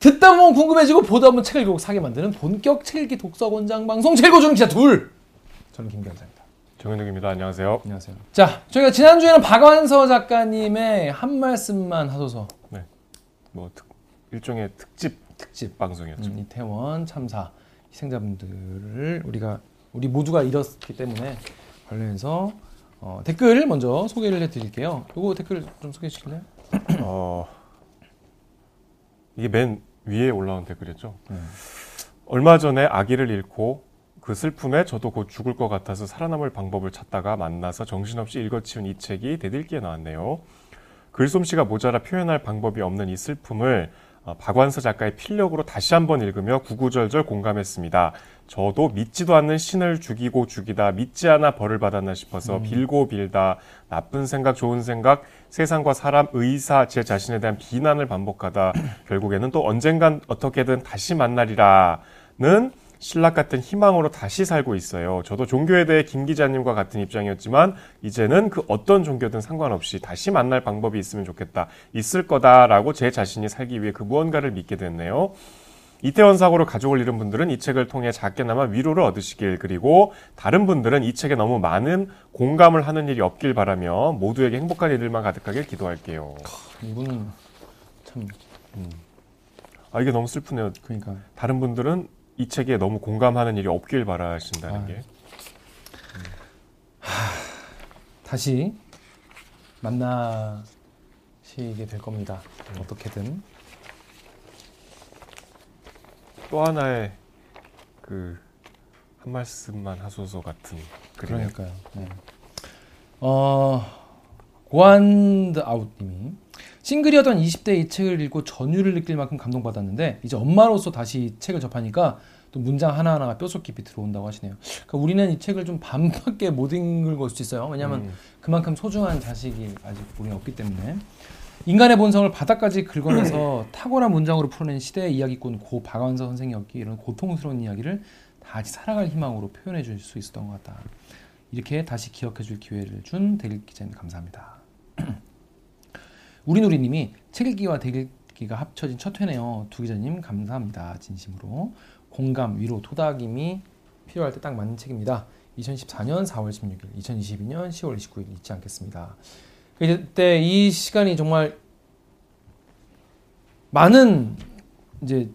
듣다 보면 궁금해지고 보다 보면 책을 결국 사게 만드는 본격 책 읽기 독서 권장 방송 책 읽어주는 기자 둘. 저는 김변사입니다. 정현욱입니다. 안녕하세요. 안녕하세요. 자, 저희가 지난주에는 박완서 작가님의 한 말씀만 하소서 뭐 특- 일종의 특집 특집 방송이었죠. 음, 이태원 참사 희생자분들을 우리가 우리 모두가 잃었기 때문에 관련해서 어, 댓글 먼저 소개를 해드릴게요. 요거 댓글 좀 소개해 주실래요? 어, 이게 맨 위에 올라온 댓글이었죠. 음. 얼마 전에 아기를 잃고 그 슬픔에 저도 곧 죽을 것 같아서 살아남을 방법을 찾다가 만나서 정신없이 읽어치운 이 책이 대들기에 나왔네요. 글솜씨가 모자라 표현할 방법이 없는 이 슬픔을 어, 박완서 작가의 필력으로 다시 한번 읽으며 구구절절 공감했습니다. 저도 믿지도 않는 신을 죽이고 죽이다 믿지 않아 벌을 받았나 싶어서 빌고 빌다 나쁜 생각 좋은 생각 세상과 사람 의사 제 자신에 대한 비난을 반복하다 결국에는 또 언젠간 어떻게든 다시 만나리라는 신락 같은 희망으로 다시 살고 있어요. 저도 종교에 대해 김 기자님과 같은 입장이었지만 이제는 그 어떤 종교든 상관없이 다시 만날 방법이 있으면 좋겠다. 있을 거다라고 제 자신이 살기 위해 그 무언가를 믿게 됐네요. 이태원 사고로 가족을 잃은 분들은 이 책을 통해 작게나마 위로를 얻으시길 그리고 다른 분들은 이 책에 너무 많은 공감을 하는 일이 없길 바라며 모두에게 행복한 일들만 가득하길 기도할게요. 이분은 참아 이게 너무 슬프네요. 그러니까 다른 분들은 이 책에 너무 공감하는 일이 없길 바라신다는 아. 게 다시 만나시게 될 겁니다. 어떻게든 또 하나의 그 한 말씀만 하소서 같은. 그러니까요. 네. 어, 고안드 아웃님이 싱글이었던 20대 이 책을 읽고 전율을 느낄 만큼 감동받았는데 이제 엄마로서 다시 이 책을 접하니까 또 문장 하나하나가 뼈속 깊이 들어온다고 하시네요. 그러니까 우리는 이 책을 좀 반밖에 못 읽을 수 있어요. 왜냐하면 음. 그만큼 소중한 자식이 아직 우리는 없기 때문에 인간의 본성을 바닥까지 긁어내서 탁월한 문장으로 풀어낸 시대의 이야기꾼 고 박완서 선생이었기 이런 고통스러운 이야기를 다 같이 살아갈 희망으로 표현해 줄 수 있었던 것 같다. 이렇게 다시 기억해 줄 기회를 준 대길 기자님 감사합니다. 우리누리님이 책 읽기와 대길기가 합쳐진 첫 회네요. 두 기자님 감사합니다. 진심으로 공감, 위로, 토닥임이 필요할 때 딱 맞는 책입니다. 2014년 4월 16일, 2022년 10월 29일 잊지 않겠습니다. 그때 이 시간이 정말 많은 이제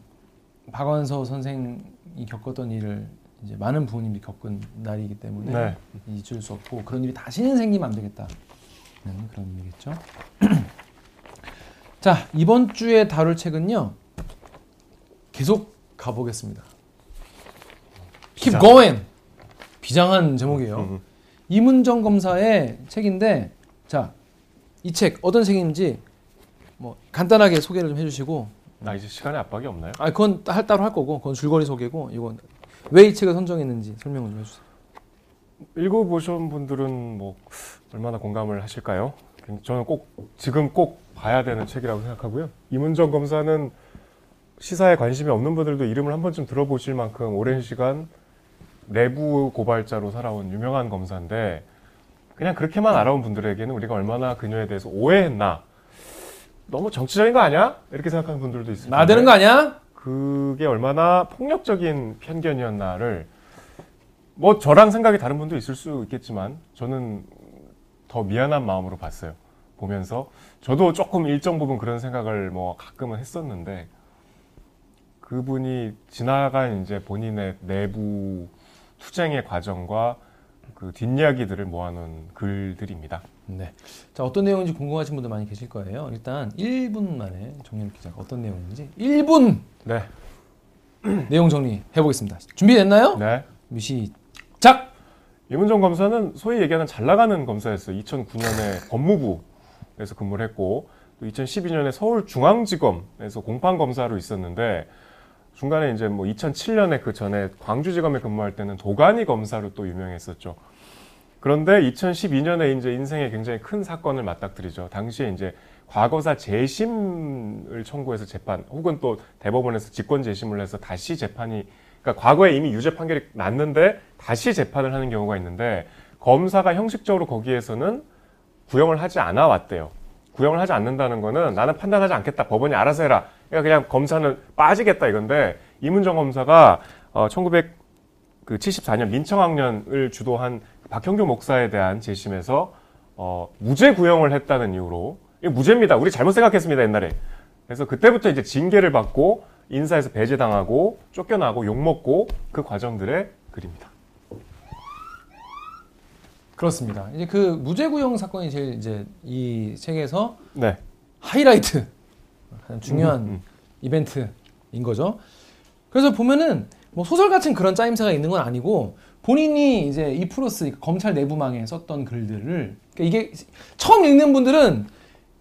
박완서 선생이 겪었던 일을 이제 많은 부모님이 겪은 날이기 때문에 네. 잊을 수 없고 그런 일이 다시는 생기면 안 되겠다 는 그런 의미겠죠. 자 이번 주에 다룰 책은요 계속 가보겠습니다. Keep going 비장한 제목이에요. 음. 이문정 검사의 책인데 자 이 책 어떤 책인지 뭐 간단하게 소개를 좀 해주시고 나 이제 시간에 압박이 없나요? 아 그건 할 따로 할 거고 그건 줄거리 소개고 이건 왜 이 책을 선정했는지 설명을 좀 해주세요. 읽어보신 분들은 뭐 얼마나 공감을 하실까요? 저는 꼭 지금 꼭 봐야 되는 책이라고 생각하고요. 이문정 검사는 시사에 관심이 없는 분들도 이름을 한 번쯤 들어보실 만큼 오랜 시간 내부 고발자로 살아온 유명한 검사인데 그냥 그렇게만 알아온 분들에게는 우리가 얼마나 그녀에 대해서 오해했나 너무 정치적인 거 아니야? 이렇게 생각하는 분들도 텐데 나대는 거 아니야? 그게 얼마나 폭력적인 편견이었나를 뭐 저랑 생각이 다른 분도 있을 수 있겠지만 저는 더 미안한 마음으로 봤어요. 보면서 저도 조금 일정 부분 그런 생각을 뭐 가끔은 했었는데 그분이 지나간 이제 본인의 내부 투쟁의 과정과 그 뒷이야기들을 모아놓은 글들입니다. 네. 자 어떤 내용인지 궁금하신 분들 많이 계실 거예요. 일단 1분 만에 정연 기자가 어떤 내용인지 1분 네, 내용 정리 해 보겠습니다. 준비됐나요? 네. 시작. 이문정 검사는 소위 얘기하는 잘 나가는 검사였어요. 2009년에 법무부 에서 근무를 했고 또 2012년에 서울중앙지검에서 공판 검사로 있었는데 중간에 이제 뭐 2007년에 그 전에 광주지검에 근무할 때는 도가니 검사로 또 유명했었죠. 그런데 2012년에 이제 인생에 굉장히 큰 사건을 맞닥뜨리죠. 당시에 이제 과거사 재심을 청구해서 재판 혹은 또 대법원에서 직권 재심을 해서 다시 재판이 그러니까 과거에 이미 유죄 판결이 났는데 다시 재판을 하는 경우가 있는데 검사가 형식적으로 거기에서는 구형을 하지 않아 왔대요. 구형을 하지 않는다는 거는 나는 판단하지 않겠다. 법원이 알아서 해라. 그러니까 그냥 검사는 빠지겠다 이건데 이문정 검사가 어, 1974년 민청학년을 주도한 박형규 목사에 대한 재심에서 어, 무죄 구형을 했다는 이유로 이게 무죄입니다. 우리 잘못 생각했습니다 옛날에. 그래서 그때부터 이제 징계를 받고 인사에서 배제당하고 쫓겨나고 욕 먹고 그 과정들의 그림이다. 그렇습니다. 이제 그 무죄 구형 사건이 제일 이제 이 책에서 네. 하이라이트 가장 중요한 음, 음. 이벤트인 거죠. 그래서 보면은 뭐 소설 같은 그런 짜임새가 있는 건 아니고 본인이 이제 이 프로스 검찰 내부망에 썼던 글들을 그러니까 이게 처음 읽는 분들은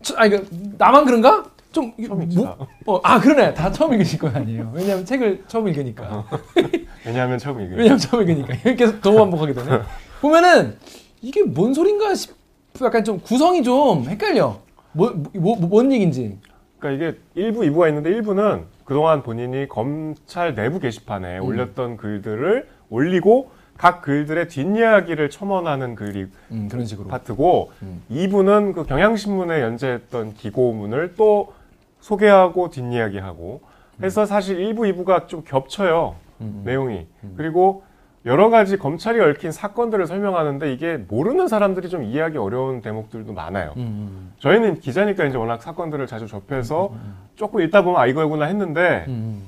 저- 아 이거 나만 그런가? 좀 뭐-. 어, 아 그러네 다 처음 읽으실 거 아니에요. 왜냐하면 책을 처음 읽으니까. 왜냐하면 처음 이게 왜냐면 처음 읽으니까 계속 너무 반복하게 되네. 보면은 이게 뭔 소린가 싶 약간 좀 구성이 좀 헷갈려. 뭐, 뭐, 뭐, 뭔 얘기인지. 그러니까 이게 일부, 이부가 있는데 일부는 그동안 본인이 검찰 내부 게시판에 음. 올렸던 글들을 올리고 각 글들의 뒷이야기를 첨언하는 글이 음, 그런 식으로. 파트고 음. 이부는 그 경향신문에 연재했던 기고문을 또 소개하고 뒷이야기하고 해서 사실 일부이부가 좀 겹쳐요. 음, 음. 내용이. 그리고 여러 가지 검찰이 얽힌 사건들을 설명하는데 이게 모르는 사람들이 좀 이해하기 어려운 대목들도 많아요. 음, 음, 저희는 기자니까 이제 워낙 사건들을 자주 접해서 조금 읽다 보면 아 이거구나 했는데 음,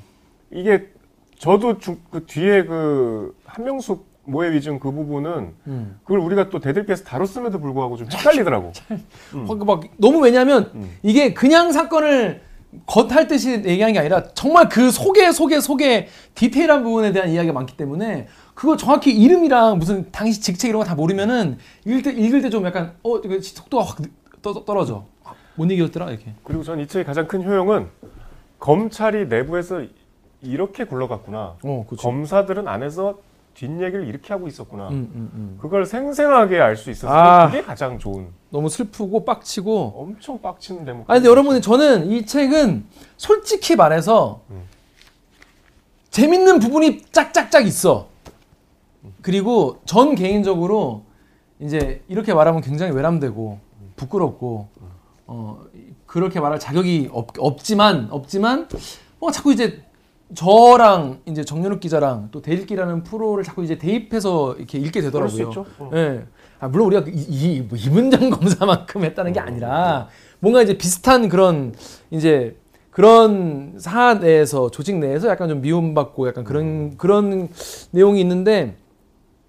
이게 저도 주- 그 뒤에 그 한명숙 모해 위증 그 부분은 음. 그걸 우리가 또 대들께서 다뤘음에도 불구하고 좀 헷갈리더라고. 어, 그막 너무 왜냐면 음. 이게 그냥 사건을 겉할 듯이 얘기하는 게 아니라 정말 그 속에 속에 속에 디테일한 부분에 대한 이야기가 많기 때문에 그거 정확히 이름이랑 무슨 당시 직책 이런 거 다 모르면은 읽을 때 읽을 때 좀 약간 어 이거 속도가 확 느- 떠- 떨어져. 못 얘기했더라 이렇게. 그리고 전 이 책의 가장 큰 효용은 검찰이 내부에서 이렇게 굴러갔구나. 어. 검사들은 안에서 뒷얘기를 이렇게 하고 있었구나. 음, 음, 음. 그걸 생생하게 알 수 있어서 아. 그게 가장 좋은. 너무 슬프고 빡치고. 엄청 빡치는 대목. 아 근데 여러분 저는 이 책은 솔직히 말해서 음. 재밌는 부분이 짝짝짝 있어. 그리고 전 개인적으로 이제 이렇게 말하면 굉장히 외람되고 부끄럽고 어 그렇게 말할 자격이 없, 없지만 없지만 뭐 자꾸 이제 저랑 이제 정연욱 기자랑 또 대일기라는 프로를 자꾸 이제 대입해서 이렇게 읽게 되더라고요. 있죠. 어. 예. 아, 물론 우리가 이, 이, 뭐 이문장 검사만큼 했다는 게 아니라 뭔가 이제 비슷한 그런 이제 그런 사 내에서 조직 내에서 약간 좀 미움받고 약간 그런 그런 내용이 있는데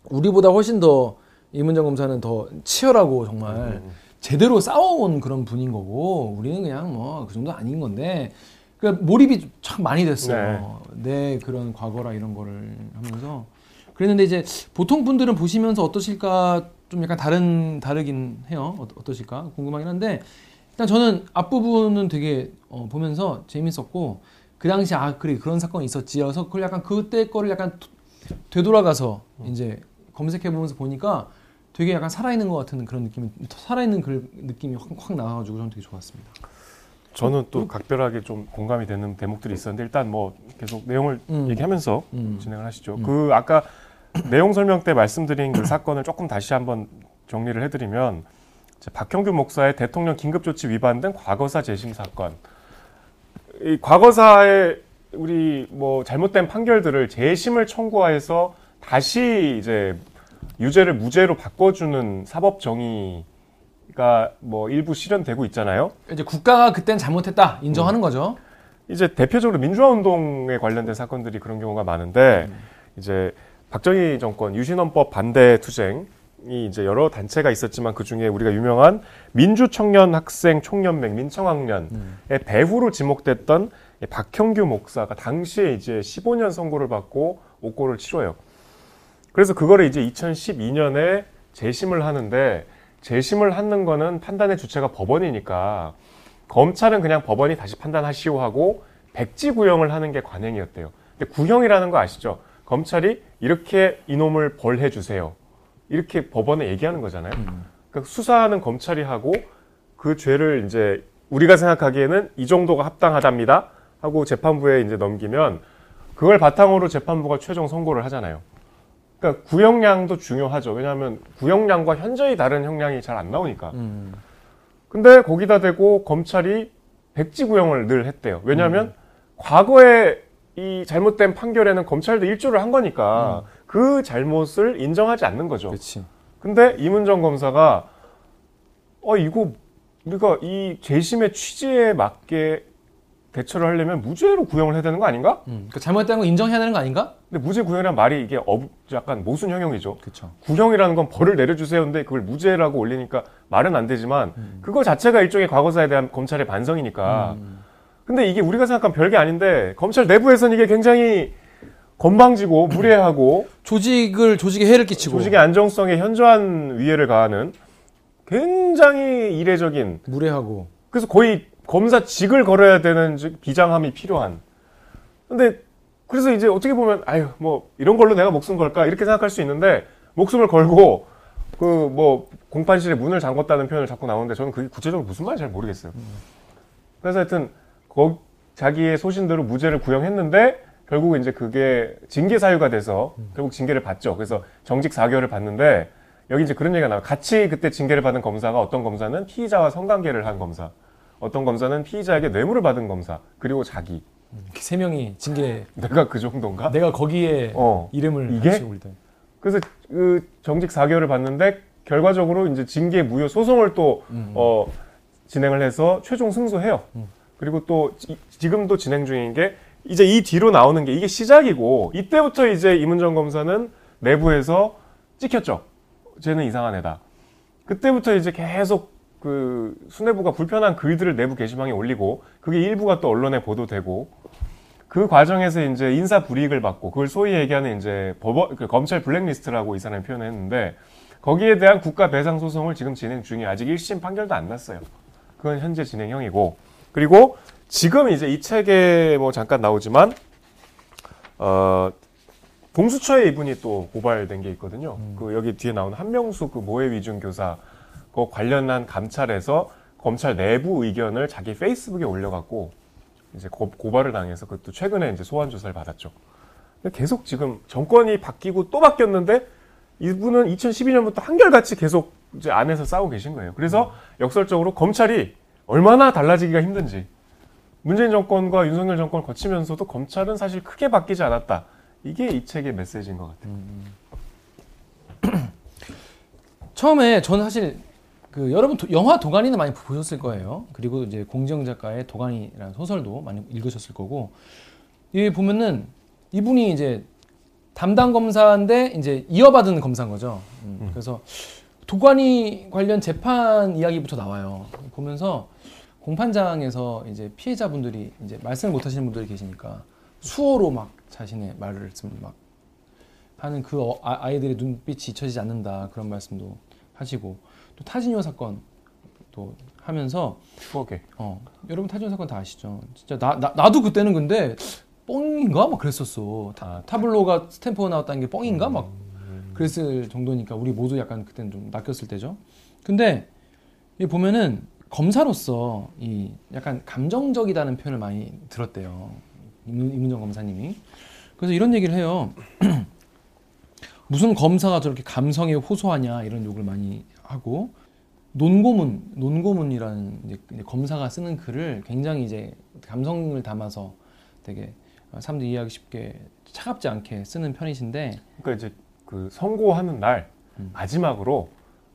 우리보다 훨씬 더 이문장 검사는 더 치열하고 정말 제대로 싸워온 그런 분인 거고 우리는 그냥 뭐 그 정도 아닌 건데 그 몰입이 참 많이 됐어요. 내 그런 과거라 이런 거를 하면서. 그랬는데 이제 보통 분들은 보시면서 어떠실까 좀 약간 다른 다르긴 해요. 어, 어떠 실까 궁금하긴 한데 일단 저는 앞부분은 되게 어, 보면서 재밌었고 그 당시 아 그래 그런 사건이 있었지여서 그걸 약간 그때 거를 약간 도- 되돌아가서 이제 검색해 보면서 보니까 되게 약간 살아있는 것 같은 그런 느낌이 살아있는 그 느낌이 확, 확 나와가지고 저는 되게 좋았습니다. 저는 또 각별하게 좀 공감이 되는 대목들이 있었는데 일단 뭐 계속 내용을 음. 얘기하면서 음. 진행을 하시죠. 음. 그 아까 내용 설명 때 말씀드린 그 사건을 조금 다시 한번 정리를 해드리면 박형규 목사의 대통령 긴급조치 위반 등 과거사 재심 사건. 이 과거사의 우리 뭐 잘못된 판결들을 재심을 청구해서 다시 이제 유죄를 무죄로 바꿔주는 사법 정의가 뭐 일부 실현되고 있잖아요. 이제 국가가 그땐 잘못했다 인정하는 거죠. 이제 대표적으로 민주화 운동에 관련된 사건들이 그런 경우가 많은데 이제 박정희 정권 유신헌법 반대 투쟁 이 이제 여러 단체가 있었지만 그 중에 우리가 유명한 민주청년 학생 총연맹 민청학년의 배후로 지목됐던 이 박형규 목사가 당시에 이제 15년 선고를 받고 옥고를 치러요. 그래서 그거를 이제 2012년에 재심을 하는데 재심을 하는 거는 판단의 주체가 법원이니까 검찰은 그냥 법원이 다시 판단하시오 하고 백지 구형을 하는 게 관행이었대요. 근데 구형이라는 거 아시죠? 검찰이 이렇게 이놈을 벌해 주세요. 이렇게 법원에 얘기하는 거잖아요. 그러니까 수사하는 검찰이 하고 그 죄를 이제 우리가 생각하기에는 이 정도가 합당하답니다 하고 재판부에 이제 넘기면 그걸 바탕으로 재판부가 최종 선고를 하잖아요. 그러니까 구형량도 중요하죠. 왜냐하면 구형량과 현저히 다른 형량이 잘 안 나오니까. 음. 근데 거기다 대고 검찰이 백지 구형을 늘 했대요. 왜냐하면 과거에 이 잘못된 판결에는 검찰도 일조를 한 거니까 그 잘못을 인정하지 않는 거죠. 그렇지. 근데 이문정 검사가 어 이거 우리가 이 재심의 취지에 맞게 대처를 하려면 무죄로 구형을 해야 되는 거 아닌가? 음, 그 잘못된 거 인정해야 되는 거 아닌가? 근데 무죄 구형이란 말이 이게 어, 약간 모순형용이죠. 그렇죠. 구형이라는 건 벌을 내려주세요. 근데 그걸 무죄라고 올리니까 말은 안 되지만 그거 자체가 일종의 과거사에 대한 검찰의 반성이니까. 음. 근데 이게 우리가 생각한 별게 아닌데 검찰 내부에서는 이게 굉장히 건방지고 무례하고 조직을 조직에 해를 끼치고 조직의 안정성에 현저한 위해를 가하는 굉장히 이례적인 무례하고 그래서 거의 검사직을 걸어야 되는 즉 비장함이 필요한. 근데 그래서 이제 어떻게 보면 아유 뭐 이런 걸로 내가 목숨 걸까 이렇게 생각할 수 있는데 목숨을 걸고 그 뭐 공판실에 문을 잠궜다는 표현을 자꾸 나오는데 저는 그게 구체적으로 무슨 말인지 잘 모르겠어요. 그래서 하여튼 거, 자기의 소신대로 무죄를 구형했는데 결국 이제 그게 징계 사유가 돼서 결국 징계를 받죠. 그래서 정직 4개월을 받는데 여기 이제 그런 얘기가 나와요. 같이 그때 징계를 받은 검사가 어떤 검사는 피의자와 성관계를 한 검사, 어떤 검사는 피의자에게 뇌물을 받은 검사, 그리고 자기. 세 명이 징계 내가 그 정도인가? 내가 거기에 어. 이름을 이게? 같이. 그래서 그 정직 4개월을 받는데 결과적으로 이제 징계 무효 소송을 또 음. 어, 진행을 해서 최종 승소해요. 음. 그리고 또 지, 지금도 진행 중인 게 이제 이 뒤로 나오는 게 이게 시작이고 이때부터 이제 이문정 검사는 내부에서 찍혔죠. 쟤는 이상한 애다. 그때부터 이제 계속 그 수뇌부가 불편한 글들을 내부 게시방에 올리고 그게 일부가 또 언론에 보도되고 그 과정에서 이제 인사 불이익을 받고 그걸 소위 얘기하는 이제 법원 그 검찰 블랙리스트라고 이 사람이 표현했는데 거기에 대한 국가 배상 소송을 지금 진행 중이에요. 아직 1심 판결도 안 났어요. 그건 현재 진행형이고 그리고 지금 이제 이 책에 뭐 잠깐 나오지만 어 공수처에 이분이 또 고발된 게 있거든요. 그 여기 뒤에 나오는 한명수 그 모해 위중 교사 그 관련한 감찰에서 검찰 내부 의견을 자기 페이스북에 올려갖고 이제 고, 고발을 당해서 그것도 최근에 이제 소환 조사를 받았죠. 근데 계속 지금 정권이 바뀌고 또 바뀌었는데 이분은 2012년부터 한결같이 계속 이제 안에서 싸우고 계신 거예요. 그래서 역설적으로 검찰이 얼마나 달라지기가 힘든지 문재인 정권과 윤석열 정권을 거치면서도 검찰은 사실 크게 바뀌지 않았다. 이게 이 책의 메시지인 것 같아요. 처음에 저는 사실 그 여러분 도- 영화 도가니는 많이 보셨을 거예요. 그리고 이제 공지영 작가의 도가니라는 소설도 많이 읽으셨을 거고 이 보면은 이분이 이제 담당 검사인데 이제 이어받은 검사인 거죠. 음, 음. 그래서 도가니 관련 재판 이야기부터 나와요. 보면서 공판장에서 이제 피해자분들이 이제 말씀을 못 하시는 분들이 계시니까 수어로 막 자신의 말을 막 하는 그 어- 아- 아이들의 눈빛이 잊혀지지 않는다 그런 말씀도 하시고 또 타진요 사건 또 하면서 추억에. 어 여러분 타진요 사건 다 아시죠? 진짜 나, 나 나도 그때는 근데 뻥인가 막 그랬었어. 타, 아, 타블로가 스탬프가 나왔다는 게 뻥인가 막 음, 그랬을 정도니까 우리 모두 약간 그때는 좀 낚였을 때죠. 근데 이 보면은 검사로서 이 약간 감정적이다는 표현을 많이 들었대요. 이문- 이문정 검사님이. 그래서 이런 얘기를 해요. 무슨 검사가 저렇게 감성에 호소하냐 이런 욕을 많이 하고 논고문 논고문이라는 이제 검사가 쓰는 글을 굉장히 이제 감성을 담아서 되게 사람들이 이해하기 쉽게 차갑지 않게 쓰는 편이신데 그러니까 이제 그 선고하는 날 음. 마지막으로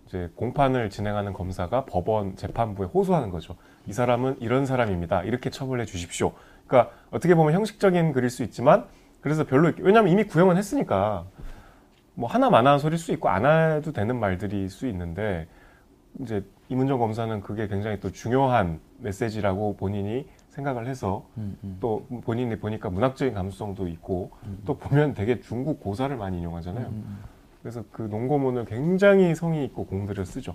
이제 공판을 진행하는 검사가 법원 재판부에 호소하는 거죠. 이 사람은 이런 사람입니다. 이렇게 처벌해 주십시오. 그러니까 어떻게 보면 형식적인 글일 수 있지만 그래서 별로 왜냐하면 이미 구형은 했으니까 뭐 하나 마나한 소리일 수 있고 안 해도 되는 말들일 수 있는데 이제 이문정 검사는 그게 굉장히 또 중요한 메시지라고 본인이 생각을 해서 음, 음. 또 본인이 보니까 문학적인 감수성도 있고 또 보면 되게 중국 고사를 많이 인용하잖아요. 음, 그래서 그 농고문을 굉장히 성의 있고 공들여 쓰죠.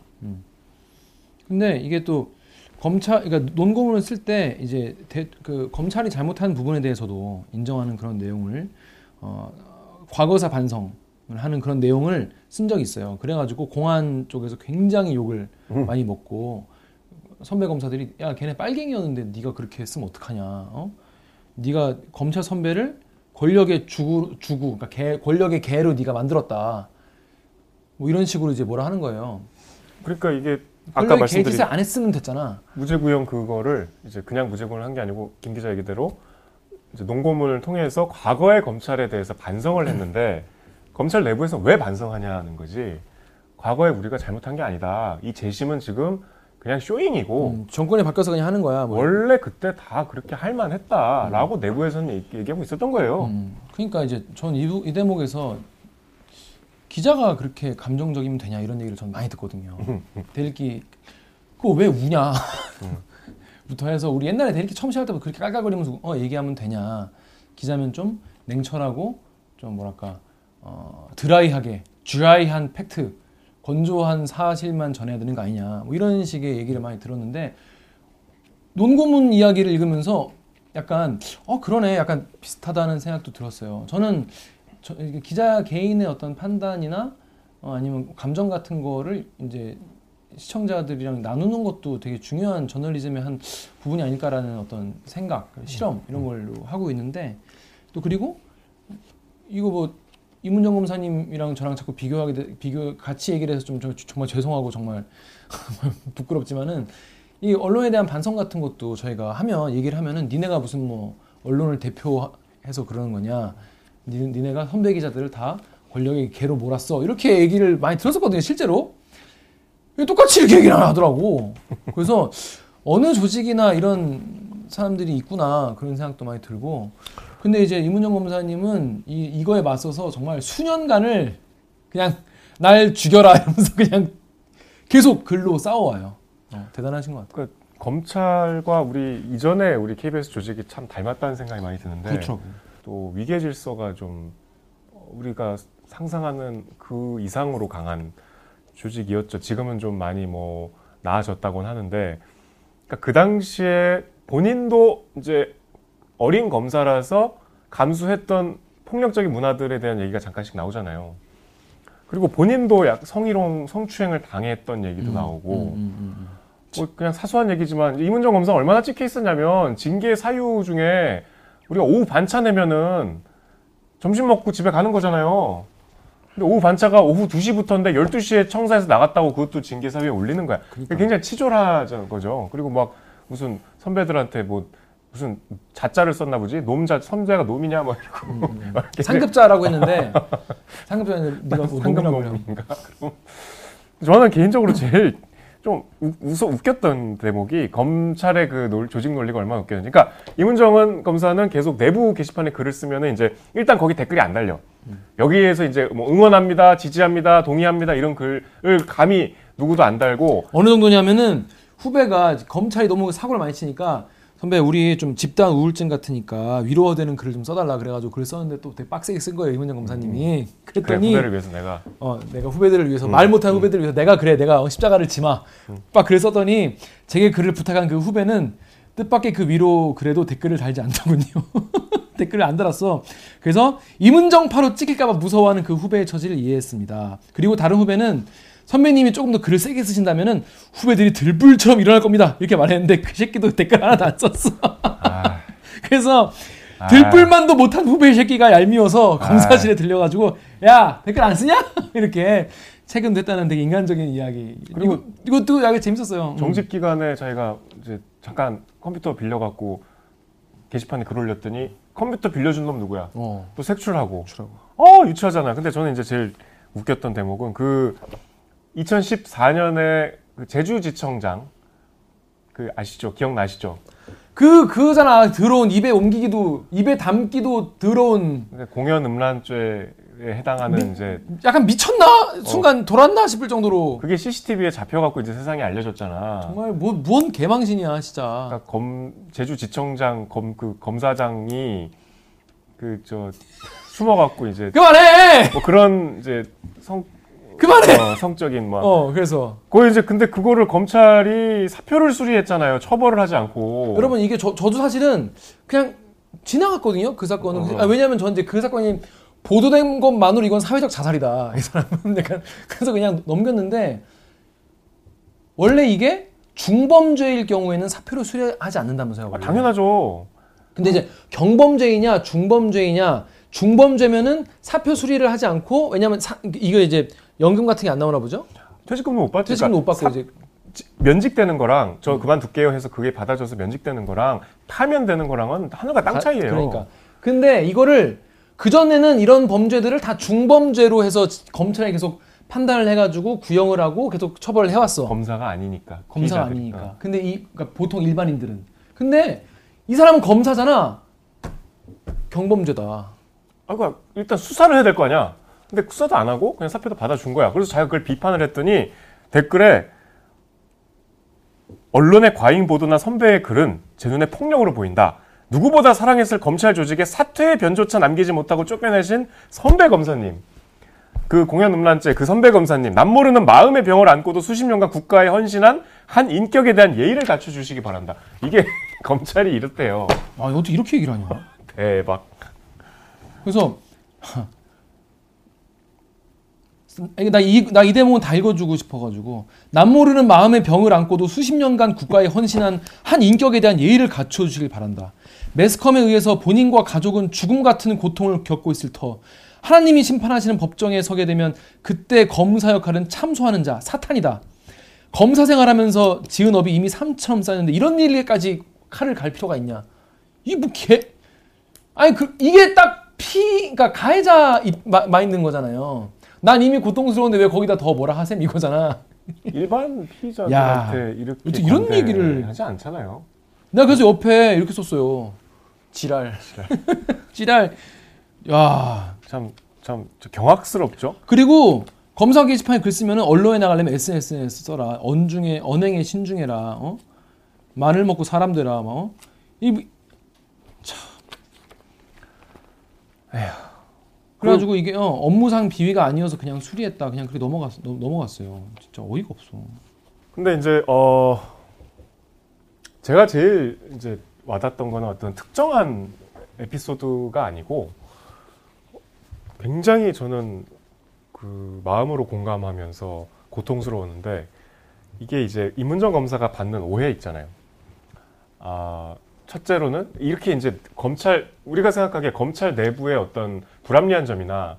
근데 이게 또 검찰 그러니까 논고문을 쓸 때 이제 대, 그 검찰이 잘못한 부분에 대해서도 인정하는 그런 내용을 어, 과거사 반성을 하는 그런 내용을 쓴 적이 있어요. 그래가지고 공안 쪽에서 굉장히 욕을 음. 많이 먹고 선배 검사들이 야 걔네 빨갱이였는데 네가 그렇게 했으면 어떡하냐? 어? 네가 검찰 선배를 권력의 주구 주구 그러니까 개, 권력의 개로 네가 만들었다. 뭐 이런 식으로 이제 뭐라 하는 거예요. 그러니까 이게 아까 말씀드린 게이트세 안 했으면 됐잖아. 무죄구형 그거를 이제 그냥 무죄구형을 한 게 아니고 김 기자 얘기대로 이제 농고문을 통해서 과거의 검찰에 대해서 반성을 했는데 검찰 내부에서 왜 반성하냐는 거지. 과거에 우리가 잘못한 게 아니다. 이 재심은 지금 그냥 쇼잉이고 음, 정권이 바뀌어서 그냥 하는 거야. 뭐. 원래 그때 다 그렇게 할 만했다라고 내부에서는 얘기- 얘기하고 있었던 거예요. 음, 그러니까 이제 전 이, 대목에서 기자가 그렇게 감정적이면 되냐 이런 얘기를 전 많이 듣거든요. 대리기 그거 왜 우냐? 부터 해서 우리 옛날에 대리기 처음 시작할 때부터 그렇게 깔깔거리면서 어 얘기하면 되냐? 기자면 좀 냉철하고 좀 뭐랄까 어, 드라이하게 드라이한 팩트 건조한 사실만 전해야 되는 거 아니냐 뭐 이런 식의 얘기를 많이 들었는데 논고문 이야기를 읽으면서 약간 어 그러네 약간 비슷하다는 생각도 들었어요. 저는 저, 기자 개인의 어떤 판단이나 어, 아니면 감정 같은 거를 이제 시청자들이랑 나누는 것도 되게 중요한 저널리즘의 한 부분이 아닐까라는 어떤 생각, 실험 이런 걸로 하고 있는데 또 그리고 이거 뭐 이문정 검사님이랑 저랑 자꾸 비교하게 돼- 비교 같이 얘기를 해서 좀 저- 정말 죄송하고 정말 부끄럽지만은 이 언론에 대한 반성 같은 것도 저희가 하면 얘기를 하면은 니네가 무슨 뭐 언론을 대표해서 그러는 거냐. 니, 니네가 선배 기자들을 다 권력의 개로 몰았어. 이렇게 얘기를 많이 들었었거든요 실제로. 왜 똑같이 이렇게 얘기를 하더라고. 그래서 어느 조직이나 이런 사람들이 있구나 그런 생각도 많이 들고 근데 이제 이문정 검사님은 이, 이거에 맞서서 정말 수년간을 그냥 날 죽여라 이러면서 그냥 계속 글로 싸워와요. 어, 대단하신 것 같아요. 그러니까 검찰과 우리 이전에 우리 KBS 조직이 참 닮았다는 생각이 많이 드는데 그렇더라고 또 위계 질서가 좀 우리가 상상하는 그 이상으로 강한 조직이었죠. 지금은 좀 많이 뭐 나아졌다고는 하는데 그러니까 그 당시에 본인도 이제 어린 검사라서 감수했던 폭력적인 문화들에 대한 얘기가 잠깐씩 나오잖아요. 그리고 본인도 약 성희롱, 성추행을 당했던 얘기도 나오고 음, 뭐 그냥 사소한 얘기지만 이문정 검사 얼마나 찍혀 있었냐면 징계 사유 중에 우리가 오후 반차 내면은 점심 먹고 집에 가는 거잖아요. 근데 오후 반차가 오후 2시부터인데 12시에 청사에서 나갔다고 그것도 징계 사유에 올리는 거야. 그러니까. 굉장히 치졸한 거죠. 그리고 막 무슨 선배들한테 뭐 무슨 자자를 썼나 보지? 놈자 선배가 놈이냐 뭐 이러고 막 이렇게 상급자라고 했는데 상급자는 네가 뭐. 상급놈인가? 그럼 저는 개인적으로 제일 좀 우- 웃어 웃겼던 대목이 검찰의 그 논- 조직 논리가 얼마나 웃겼는지. 그러니까 이문정은 검사는 계속 내부 게시판에 글을 쓰면은 이제 일단 거기 댓글이 안 달려. 여기에서 이제 뭐 응원합니다, 지지합니다, 동의합니다 이런 글을 감히 누구도 안 달고 어느 정도냐면은 후배가 검찰이 너무 사고를 많이 치니까 선배 우리 좀 집단 우울증 같으니까 위로되는 글을 좀 써달라 그래가지고 글 썼는데 또 되게 빡세게 쓴 거예요 이문정 검사님이. 그래 그랬더니 후배를 위해서 내가. 어 내가 후배들을 위해서 말 못하는 후배들을 위해서 내가 그래 내가 어, 십자가를 지마. 빡 글을 썼더니 제게 글을 부탁한 그 후배는 뜻밖의 그 위로 그래도 댓글을 달지 않더군요. 댓글을 안 달았어. 그래서 이문정파로 찍힐까봐 무서워하는 그 후배의 처지를 이해했습니다. 그리고 다른 후배는 선배님이 조금 더 글을 세게 쓰신다면은 후배들이 들불처럼 일어날 겁니다 이렇게 말했는데 그 새끼도 댓글 하나도 안 썼어 아, 그래서 아. 들불만도 못한 후배 새끼가 얄미워서 검사실에 들려가지고 야 댓글 안 쓰냐 이렇게 책임됐다는 되게 인간적인 이야기 그리고 이거, 이것도 되게 재밌었어요. 음. 정직 기간에 자기가 이제 잠깐 컴퓨터 빌려갖고 게시판에 글 올렸더니 컴퓨터 빌려준 놈 누구야? 어, 또 색출하고 주라고. 어 유치하잖아. 근데 저는 이제 제일 웃겼던 대목은 그 2014년에 그 제주지청장 그 아시죠? 기억나시죠? 그 그잖아 들어온 입에 옮기기도 입에 담기도 들어온 공연 음란죄에 해당하는 이제 약간 미쳤나 순간 돌았나 싶을 정도로 그게 CCTV에 잡혀갖고 이제 세상에 알려졌잖아. 정말 뭐뭔 개망신이야 진짜. 그러니까 검 제주지청장 검 그 검사장이 그 저 숨어갖고 이제 그만해 뭐 그런 이제 성 그만해. 어, 성적인 뭐 어 그래서 그 이제 근데 그거를 검찰이 사표를 수리했잖아요. 처벌을 하지 않고. 여러분 이게 저, 저도 사실은 그냥 지나갔거든요 그 사건은 어. 아, 왜냐하면 저는 이제 그 사건이 보도된 것만으로 이건 사회적 자살이다 이 사람은 약간 그래서 그냥 넘겼는데 원래 이게 중범죄일 경우에는 사표를 수리하지 않는다면서요 아. 당연하죠. 근데 이제 경범죄이냐 중범죄이냐 중범죄면은 사표 수리를 하지 않고 왜냐면 사, 이거 이제 연금 같은 게 안 나오나 보죠 퇴직금도 못 받지. 퇴직금도 못 받고 사- 이제 면직되는 거랑 저 그만둘게요 해서 그게 받아줘서 면직되는 거랑 파면되는 거랑은 하늘과 땅 가- 차이예요. 그러니까. 근데 이거를 그 전에는 이런 범죄들을 다 중범죄로 해서 검찰이 계속 판단을 해가지고 구형을 하고 계속 처벌을 해왔어. 검사가 아니니까. 검사 가 피의자들이. 아니니까. 어. 근데 이 그러니까 보통 일반인들은. 근데 이 사람은 검사잖아. 경범죄다. 아, 그러니까 일단 수사를 해야 될 거 아니야. 근데 수사도 안 하고 그냥 사표도 받아준 거야. 그래서 자기가 그걸 비판을 했더니 댓글에 언론의 과잉 보도나 선배의 글은 제 눈에 폭력으로 보인다. 누구보다 사랑했을 검찰 조직에 사퇴의 변조차 남기지 못하고 쫓겨내신 선배 검사님. 그 공연 음란죄 그 선배 검사님 남모르는 마음의 병을 안고도 수십 년간 국가에 헌신한 한 인격에 대한 예의를 갖춰 주시기 바란다. 이게 검찰이 이렇대요. 아 어떻게 이렇게 얘기를 하냐? 대박. 그래서 나 이 나 이 대목은 다 읽어주고 싶어가지고 남 모르는 마음의 병을 안고도 수십 년간 국가에 헌신한 한 인격에 대한 예의를 갖춰주시길 바란다. 매스컴에 의해서 본인과 가족은 죽음 같은 고통을 겪고 있을 터 하나님이 심판하시는 법정에 서게 되면 그때 검사 역할은 참소하는 자 사탄이다. 검사 생활하면서 지은 업이 이미 삼처럼 쌓였는데 이런 일에까지 칼을 갈 필요가 있냐? 이뭐 개 아니 그 이게 딱 피, 그러니까 가해자 입- 마, 마인드인 거잖아요. 난 이미 고통스러운데 왜 거기다 더 뭐라 하셈 이거잖아. 일반 야, 피의자들한테 이렇게 이런 얘기를- 하지 않잖아요. 내가 그래서 옆에 이렇게 썼어요. 지랄. 지랄. 야. 참, 참저 경악스럽죠. 그리고 검사 게시판에 글 쓰면은 언론에 나가려면 SNS에 써라. 언중에 언행에 신중해라. 어? 마늘 먹고 사람 되라. 뭐. 어? 이 뭐- 참. 에휴. 그래가지고 이게 어, 업무상 비위가 아니어서 그냥 수리했다. 그냥 그렇게 넘어갔 넘- 넘어갔어요. 진짜 어이가 없어. 근데 이제 어 제가 제일 이제 와닿던 거는 어떤 특정한 에피소드가 아니고 굉장히 저는 그 마음으로 공감하면서 고통스러웠는데 이게 이제 이문정 검사가 받는 오해 있잖아요. 아 첫째로는 이렇게 이제 검찰 우리가 생각하기에 검찰 내부의 어떤 불합리한 점이나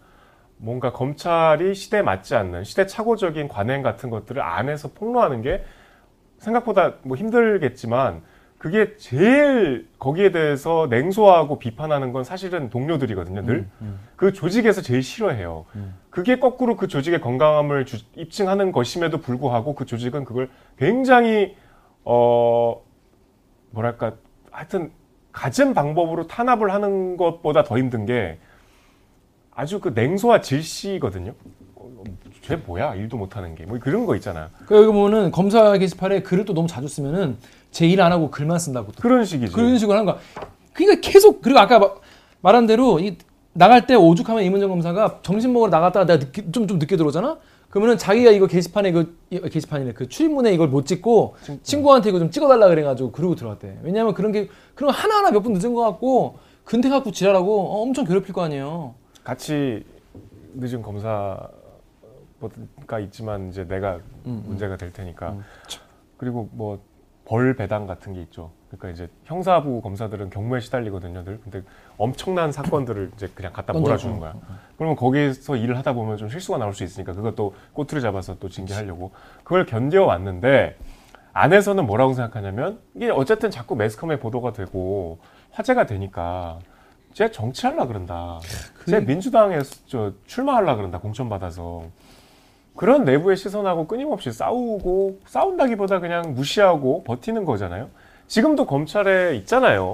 뭔가 검찰이 시대에 맞지 않는 시대 착오적인 관행 같은 것들을 안에서 폭로하는 게 생각보다 뭐 힘들겠지만 그게 제일 거기에 대해서 냉소하고 비판하는 건 사실은 동료들이거든요. 늘그 조직에서 제일 싫어해요. 음. 그게 거꾸로 그 조직의 건강함을 주- 입증하는 것임에도 불구하고 그 조직은 그걸 굉장히 어 뭐랄까 하여튼 갖은 방법으로 탄압을 하는 것보다 더 힘든 게 아주 그 냉소와 질시거든요. 어, 쟤 뭐야 일도 못하는 게 뭐 그런 거 있잖아요. 그 여기 보면은 검사 게시판에 글을 또 너무 자주 쓰면은 제 일 안 하고 글만 쓴다고 또 그런 식이지. 그런 식으로 하는 거야. 그러니까 계속 그리고 아까 마- 말한 대로 이 나갈 때 오죽하면 이문정 검사가 점심 먹으러 나갔다가 내가 늦게, 좀, 좀 늦게 들어오잖아? 그러면은 자기가 이거 게시판에 그 이- 게시판이래 그 출입문에 이걸 못 찍고 친구한테 이거 좀 찍어달라 그래가지고 그러고 들어갔대. 왜냐면 그런 게 그런 거 하나 하나 몇 분 늦은 거 같고 근태 갖고 지랄하고 어, 엄청 괴롭힐 거 아니에요. 같이 늦은 검사가 있지만 이제 내가 음, 음. 문제가 될 테니까 음. 그리고 뭐 벌 배당 같은 게 있죠. 그러니까 이제 형사부 검사들은 경무에 시달리거든요. 늘 근데 엄청난 사건들을 이제 그냥 갖다. 몰아주는 거야. 그러면 거기서 일을 하다 보면 좀 실수가 나올 수 있으니까 그것도 꼬투리 잡아서 또 징계하려고 그걸 견뎌왔는데 안에서는 뭐라고 생각하냐면 이게 어쨌든 자꾸 매스컴에 보도가 되고 화제가 되니까 쟤 정치하려 그런다. 쟤 민주당에 저 출마하려 그런다. 공천 받아서. 그런 내부의 시선하고 끊임없이 싸우고 싸운다기보다 그냥 무시하고 버티는 거잖아요. 지금도 검찰에 있잖아요.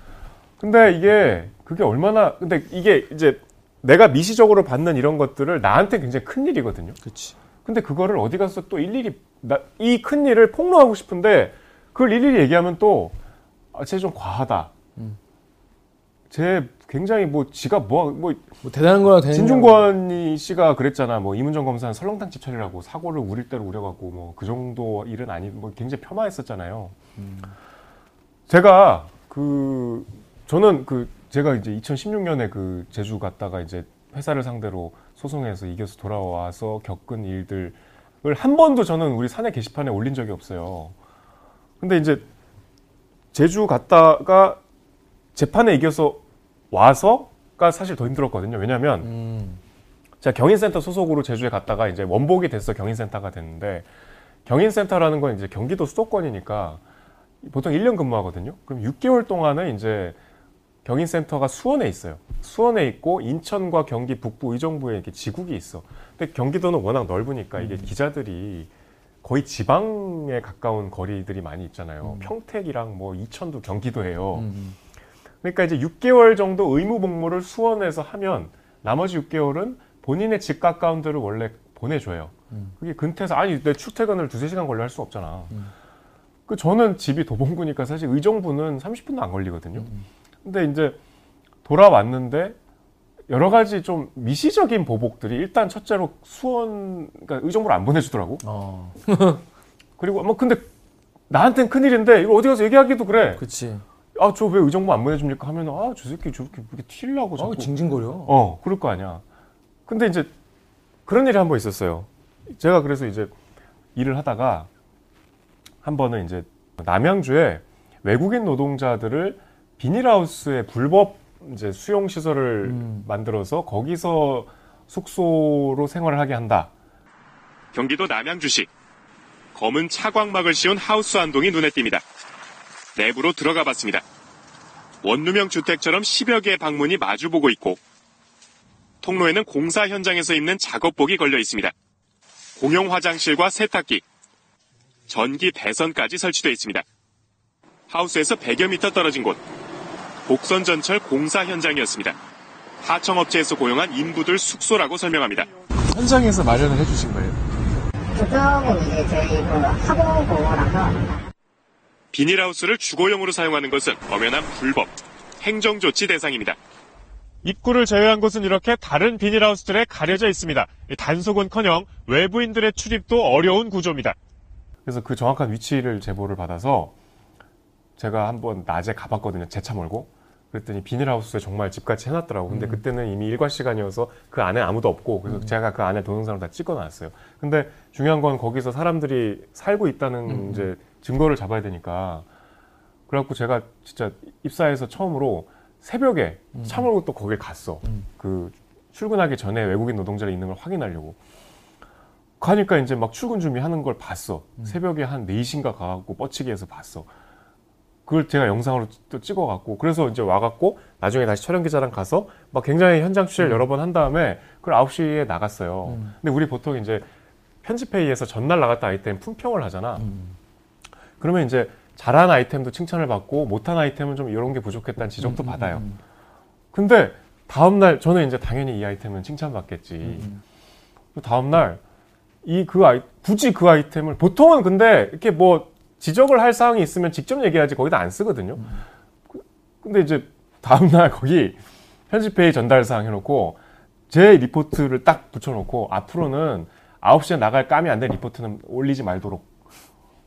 근데 이게 그게 얼마나 근데 이게 이제 내가 미시적으로 받는 이런 것들을 나한테 굉장히 큰 일이거든요. 그렇지. 근데 그거를 어디 가서 또 일일이 이 큰 일을 폭로하고 싶은데 그걸 일일이 얘기하면 또 아, 쟤좀 과하다. 음. 쟤 굉장히 뭐 지가 뭐, 뭐뭐 대단한 거라 되는 진중권 씨가 그랬잖아. 뭐 이문정 검사는 설렁탕 집 차리라고 사고를 우릴 대로 우려갖고 뭐 그 정도 일은 아니 뭐 굉장히 폄하했었잖아요. 제가 그 저는 그 제가 이제 2016년에 그 제주 갔다가 이제 회사를 상대로 소송해서 이겨서 돌아와서 겪은 일들을 한 번도 저는 우리 사내 게시판에 올린 적이 없어요. 근데 이제 제주 갔다가 재판에 이겨서 와서가 사실 더 힘들었거든요. 왜냐하면 음. 제가 경인센터 소속으로 제주에 갔다가 이제 원복이 됐어 경인센터가 됐는데 경인센터라는 건 이제 경기도 수도권이니까 보통 1년 근무하거든요. 그럼 6개월 동안은 이제 경인센터가 수원에 있어요. 수원에 있고 인천과 경기 북부 의정부에 이렇게 지국이 있어. 근데 경기도는 워낙 넓으니까 이게 기자들이 거의 지방에 가까운 거리들이 많이 있잖아요. 평택이랑 뭐 이천도 경기도예요. 음. 그러니까 이제 6개월 정도 의무 복무를 수원에서 하면 나머지 6개월은 본인의 집 가까운 데를 원래 보내줘요. 음. 그게 근태에서 아니 내 출퇴근을 두세 시간 걸려 할 수 없잖아. 음. 그 저는 집이 도봉구니까 사실 의정부는 30분도 안 걸리거든요. 음. 근데 이제 돌아왔는데 여러 가지 좀 미시적인 보복들이 일단 첫째로 수원 그러니까 의정부를 안 보내주더라고. 어. 그리고 뭐 근데 나한텐 큰일인데 이거 어디 가서 얘기하기도 그래. 그치. 아저 왜 의정부 안 보내줍니까 하면 아저 새끼 저렇게 이렇게 튀려고 자꾸 어, 징징거려. 어 그럴 거 아니야 근데 이제 그런 일이 한 번 있었어요 제가 그래서 이제 일을 하다가 한 번은 이제 남양주에 외국인 노동자들을 비닐하우스에 불법 이제 수용 시설을 음. 만들어서 거기서 숙소로 생활을 하게 한다 경기도 남양주시 검은 차광막을 씌운 하우스 한 동이 눈에 띕니다. 내부로 들어가 봤습니다. 원룸형 주택처럼 10여 개의 방문이 마주보고 있고 통로에는 공사 현장에서 입는 작업복이 걸려 있습니다. 공용 화장실과 세탁기, 전기 배선까지 설치되어 있습니다. 하우스에서 100여 미터 떨어진 곳 복선 전철 공사 현장이었습니다. 하청업체에서 고용한 인부들 숙소라고 설명합니다. 현장에서 마련을 해주신 거예요? 그쪽은 이제 저희 그 학원고라서 비닐하우스를 주거용으로 사용하는 것은 엄연한 불법, 행정조치 대상입니다. 입구를 제외한 곳은 이렇게 다른 비닐하우스들에 가려져 있습니다. 단속은커녕 외부인들의 출입도 어려운 구조입니다. 그래서 그 정확한 위치를 제보를 받아서 제가 한번 낮에 가봤거든요. 제 차 몰고. 그랬더니 비닐하우스에 정말 집같이 해놨더라고. 근데 그때는 이미 일과 시간이어서 그 안에 아무도 없고 그래서 제가 그 안에 동영상을 다 찍어놨어요. 근데 중요한 건 거기서 사람들이 살고 있다는 이제 증거를 잡아야 되니까 그래갖고 제가 진짜 입사해서 처음으로 새벽에 차 몰고 또 거길 갔어. 그 출근하기 전에 외국인 노동자가 있는 걸 확인하려고. 가니까 이제 막 출근 준비하는 걸 봤어. 새벽에 한 4시인가 가갖고 뻗치기해서 봤어. 그걸 제가 영상으로 또 찍어갖고 그래서 이제 와갖고 나중에 다시 촬영 기자랑 가서 막 굉장히 현장 취재를 여러 번 한 다음에 그걸 9시에 나갔어요. 근데 우리 보통 이제 편집회의에서 전날 나갔다 아이템 품평을 하잖아. 그러면 이제 잘한 아이템도 칭찬을 받고 못한 아이템은 좀 이런 게 부족했다는 지적도 받아요. 근데 다음날 저는 이제 당연히 이 아이템은 칭찬받겠지. 다음날 이 그 아이 굳이 그 아이템을 보통은 근데 이렇게 뭐 지적을 할 사항이 있으면 직접 얘기하지 거기다 안 쓰거든요. 그- 근데 이제 다음날 거기 편집회의 전달 사항 해놓고 제 리포트를 딱 붙여놓고 앞으로는 9시에 나갈 감이 안된 리포트는 올리지 말도록.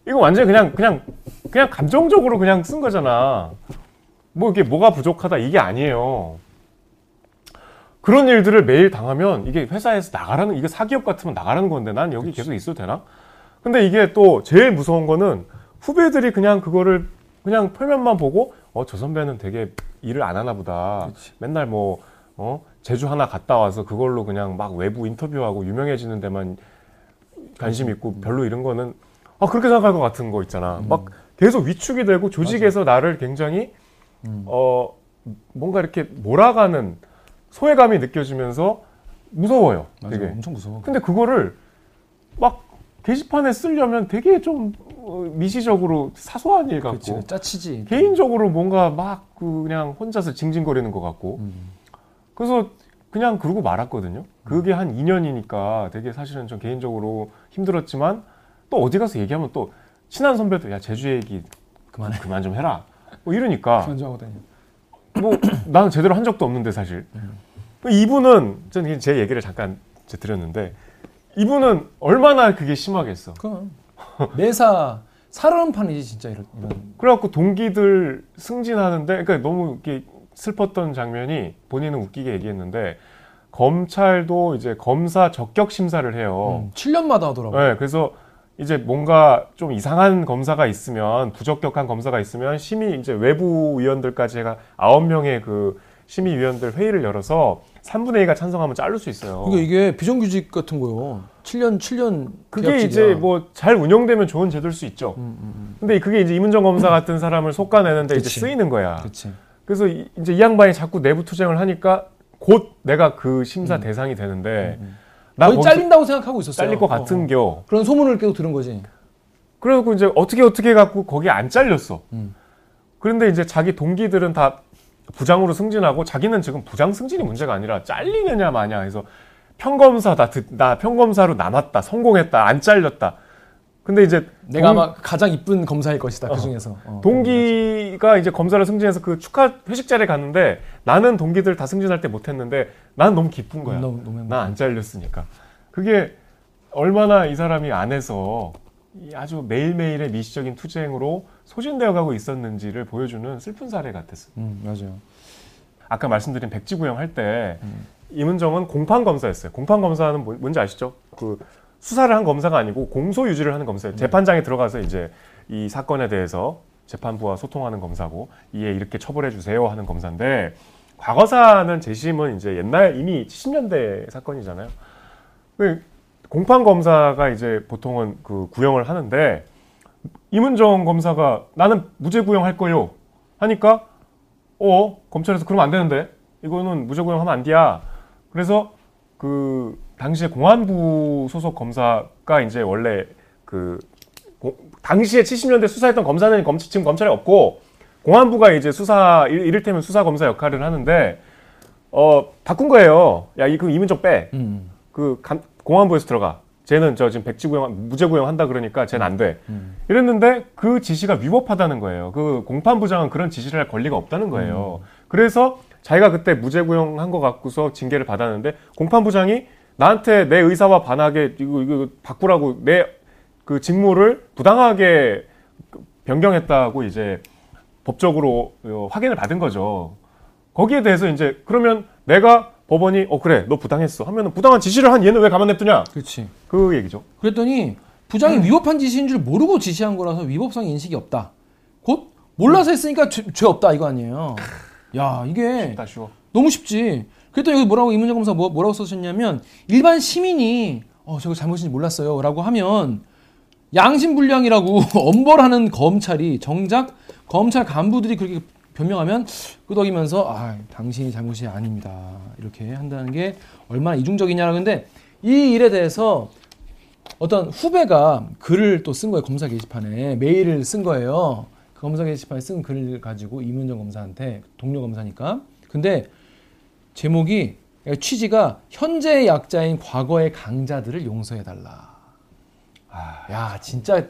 이거 완전히 그냥 그냥 그냥 감정적으로 그냥 쓴 거잖아. 뭐 이게 뭐가 부족하다 이게 아니에요. 그런 일들을 매일 당하면 이게 회사에서 나가라는 이게 사기업 같으면 나가라는 건데 난 여기 계속 있어도 되나? 근데 이게 또 제일 무서운 거는 후배들이 그냥 그거를 그냥 표면만 보고 어 저 선배는 되게 일을 안 하나 보다. 맨날 뭐 어, 제주 하나 갔다 와서 그걸로 그냥 막 외부 인터뷰하고 유명해지는 데만 관심 있고 별로 이런 거는 아 그렇게 생각할 것 같은 거 있잖아. 막 계속 위축이 되고 조직에서 나를 굉장히 어 뭔가 이렇게 몰아가는 소외감이 느껴지면서 무서워요. 맞아. 되게. 엄청 무서워. 근데 그거를 막 게시판에 쓰려면 되게 좀 어, 미시적으로 사소한 일 같고 그치. 짜치지. 개인적으로 뭔가 막그 그냥 혼자서 징징거리는 것 같고 음. 그래서 그냥 그러고 말았거든요. 그게 한 2년이니까 되게 사실은 좀 개인적으로 힘들었지만 또 어디 가서 얘기하면 또 친한 선배들 야 제주 얘기 그만해. 그만 좀 해라. 뭐 이러니까 편집하고 다녀. 뭐 나는 제대로 한 적도 없는데 사실 이분은 저는 제 얘기를 잠깐 드렸는데 이분은 얼마나 그게 심하겠어. 그럼 매사 살얼음 판이지 진짜 이런 이런. 그래갖고 동기들 승진하는데 그러니까 너무 이렇게 슬펐던 장면이 본인은 웃기게 얘기했는데 검찰도 이제 검사 적격 심사를 해요. 음, 7년마다 하더라고. 네, 그래서 이제 뭔가 좀 이상한 검사가 있으면 부적격한 검사가 있으면 심의 이제 외부 위원들까지 해가 아홉 명의 그 심의 위원들 회의를 열어서 3분의 2가 찬성하면 자를 수 있어요. 그러니까 이게 비정규직 같은 거요. 7년 7년 그게 이제 뭐 잘 운영되면 좋은 제도일 수 있죠. 근데 그게 이제 이문정 검사 같은 사람을 속아내는데 이제 그치. 쓰이는 거야. 그렇지. 그래서 이- 이제 이 양반이 자꾸 내부 투쟁을 하니까 곧 내가 그 심사 대상이 되는데 나 거의 잘린다고 생각하고 있었어요. 잘릴 것 어, 같은 어. 겨. 그런 소문을 계속 들은 거지. 그래갖고 이제 어떻게 어떻게 해갖고 거기 안 잘렸어. 음. 그런데 이제 자기 동기들은 다 부장으로 승진하고 자기는 지금 부장 승진이 문제가 아니라 잘리느냐 마냐 해서 평검사 다 듣- 나 평검사로 남았다 성공했다 안 잘렸다. 근데 이제 내가 동- 아마 가장 이쁜 검사일 것이다 그 중에서. 어, 동기가 이제 검사를 승진해서 그 축하 회식 자리에 갔는데 나는 동기들 다 승진할 때 못했는데 나는 너무 기쁜 거야. 너무- 너무 행복해. 나안 잘렸으니까. 그게 얼마나 이 사람이 안에서 이 아주 매일매일의 미시적인 투쟁으로 소진되어 가고 있었는지를 보여주는 슬픈 사례 같았어요. 음, 맞아요. 아까 말씀드린 백지구형 할때 음. 임은정은 공판 검사였어요. 공판 검사는 뭐- 뭔지 아시죠? 그 수사를 한 검사가 아니고 공소 유지를 하는 검사예요. 재판장에 들어가서 이제 이 사건에 대해서 재판부와 소통하는 검사고 이에 이렇게 처벌해 주세요 하는 검사인데 과거사는 재심은 이제 옛날 이미 70년대 사건이잖아요. 그 공판 검사가 이제 보통은 그 구형을 하는데 임은정 검사가 나는 무죄 구형할 거요 하니까 어 검찰에서 그러면 안 되는데 이거는 무죄 구형하면 안 돼야 그래서 그 당시에 공안부 소속 검사가 이제 원래 그 고- 당시에 70년대 수사했던 검사는 검, 지금 검찰에 없고 공안부가 이제 수사 이- 이를테면 수사 검사 역할을 하는데 어 바꾼 거예요. 야 이그 이문정 빼. 음. 그 감- 공안부에서 들어가. 쟤는 저 지금 백지구형 무죄 구형 한다 그러니까 쟤는 안 돼. 음. 이랬는데 그 지시가 위법하다는 거예요. 그 공판부장은 그런 지시를 할 권리가 없다는 거예요. 그래서 자기가 그때 무죄 구형 한 거 갖고서 징계를 받았는데 공판부장이 나한테 내 의사와 반하게 이거 이거 바꾸라고 내 그 직무를 부당하게 변경했다고 이제 법적으로 어, 확인을 받은 거죠. 거기에 대해서 이제 그러면 내가 법원이 어 그래 너 부당했어 하면은 부당한 지시를 한 얘는 왜 가만 냅두냐 그렇지. 그 얘기죠. 그랬더니 부장이 음. 위법한 지시인 줄 모르고 지시한 거라서 위법성 인식이 없다. 곧 몰라서 했으니까 죄, 죄 없다 이거 아니에요. 야 이게 다 쉬워. 너무 쉽지. 그랬더니 여기 뭐라고 이문정 검사 뭐, 뭐라고 써주셨냐면 일반 시민이 어 저거 잘못인지 몰랐어요 라고 하면 양심불량이라고 엄벌하는 검찰이 정작 검찰 간부들이 그렇게 변명하면 끄덕이면서 아 당신이 잘못이 아닙니다. 이렇게 한다는 게 얼마나 이중적이냐라 근데 이 일에 대해서 어떤 후배가 글을 또 쓴 거예요 검사 게시판에. 메일을 쓴 거예요. 그 검사 게시판에 쓴 글을 가지고 이문정 검사한테 동료 검사니까. 근데 제목이 취지가 현재의 약자인 과거의 강자들을 용서해 달라. 야 진짜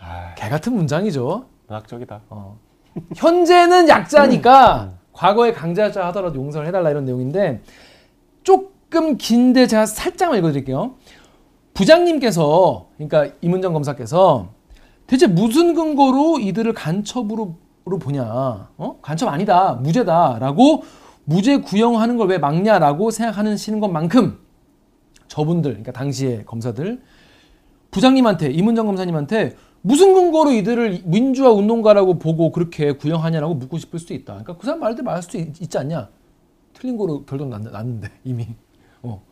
아, 개 같은 문장이죠. 문학적이다. 어. 현재는 약자니까 과거의 강자자 하더라도 용서를 해달라 이런 내용인데 조금 긴데 제가 살짝만 읽어드릴게요. 부장님께서 그러니까 이문정 검사께서 대체 무슨 근거로 이들을 간첩으로 로 보냐? 어? 간첩 아니다, 무죄다라고 무죄 구형하는 걸 왜 막냐라고 생각하시는 것만큼 저분들, 그러니까 당시의 검사들 부장님한테 이문정 검사님한테 무슨 근거로 이들을 민주화 운동가라고 보고 그렇게 구형하냐라고 묻고 싶을 수도 있다. 그러니까 그 사람 말대로 말할 수도 있, 지 않냐? 틀린 거로 결론 났, 났는데 이미. 어.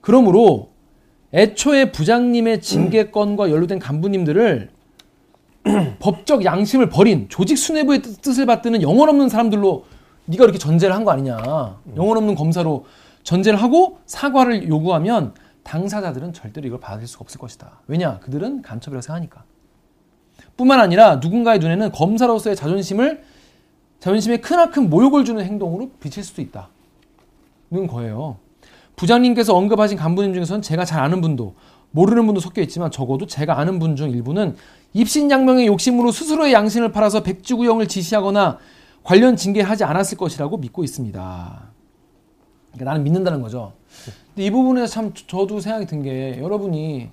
그러므로 애초에 부장님의 징계건과 연루된 간부님들을 법적 양심을 버린 조직 수뇌부의 뜻- 뜻을 받드는 영혼 없는 사람들로 네가 이렇게 전제를 한 거 아니냐. 영혼 없는 검사로 전제를 하고 사과를 요구하면 당사자들은 절대로 이걸 받을 수가 없을 것이다. 왜냐? 그들은 간첩이라고 생각하니까. 뿐만 아니라 누군가의 눈에는 검사로서의 자존심을 자존심에 크나큰 모욕을 주는 행동으로 비칠 수도 있다. 는 거예요. 부장님께서 언급하신 간부님 중에서는 제가 잘 아는 분도 모르는 분도 섞여 있지만 적어도 제가 아는 분 중 일부는 입신양명의 욕심으로 스스로의 양심을 팔아서 백지구형을 지시하거나 관련 징계하지 않았을 것이라고 믿고 있습니다. 그러니까 나는 믿는다는 거죠. 근데 이 부분에서 참 저- 저도 생각이 든 게 여러분이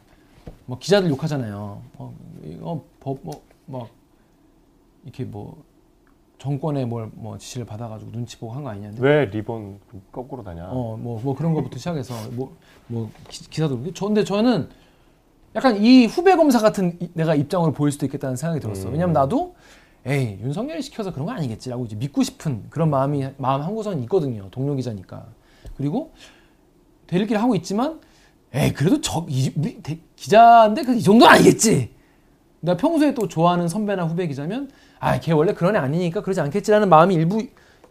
뭐 기자들 욕하잖아요. 어, 이거 법뭐 막 이렇게 뭐 정권에 뭘뭐 지시를 받아가지고 눈치 보고 한 거 아니냐. 왜 리본 거꾸로 다냐? 어, 뭐, 뭐 그런 것부터 시작해서 뭐, 뭐 기, 그렇고. 저 근데 저는 약간 이 후배 검사 같은 이- 내가 입장으로 보일 수도 있겠다는 생각이 들었어. 음. 왜냐면 나도 에이 윤석열이 시켜서 그런 거 아니겠지라고 이제 믿고 싶은 그런 마음이 마음 한 구석은 있거든요. 동료 기자니까. 그리고 대리기를 하고 있지만 에이 그래도 저 이, 대- 기자인데 그 이 정도는 아니겠지. 나 평소에 또 좋아하는 선배나 후배 기자면 아 걔 원래 그런 애 아니니까 그러지 않겠지라는 마음이 일부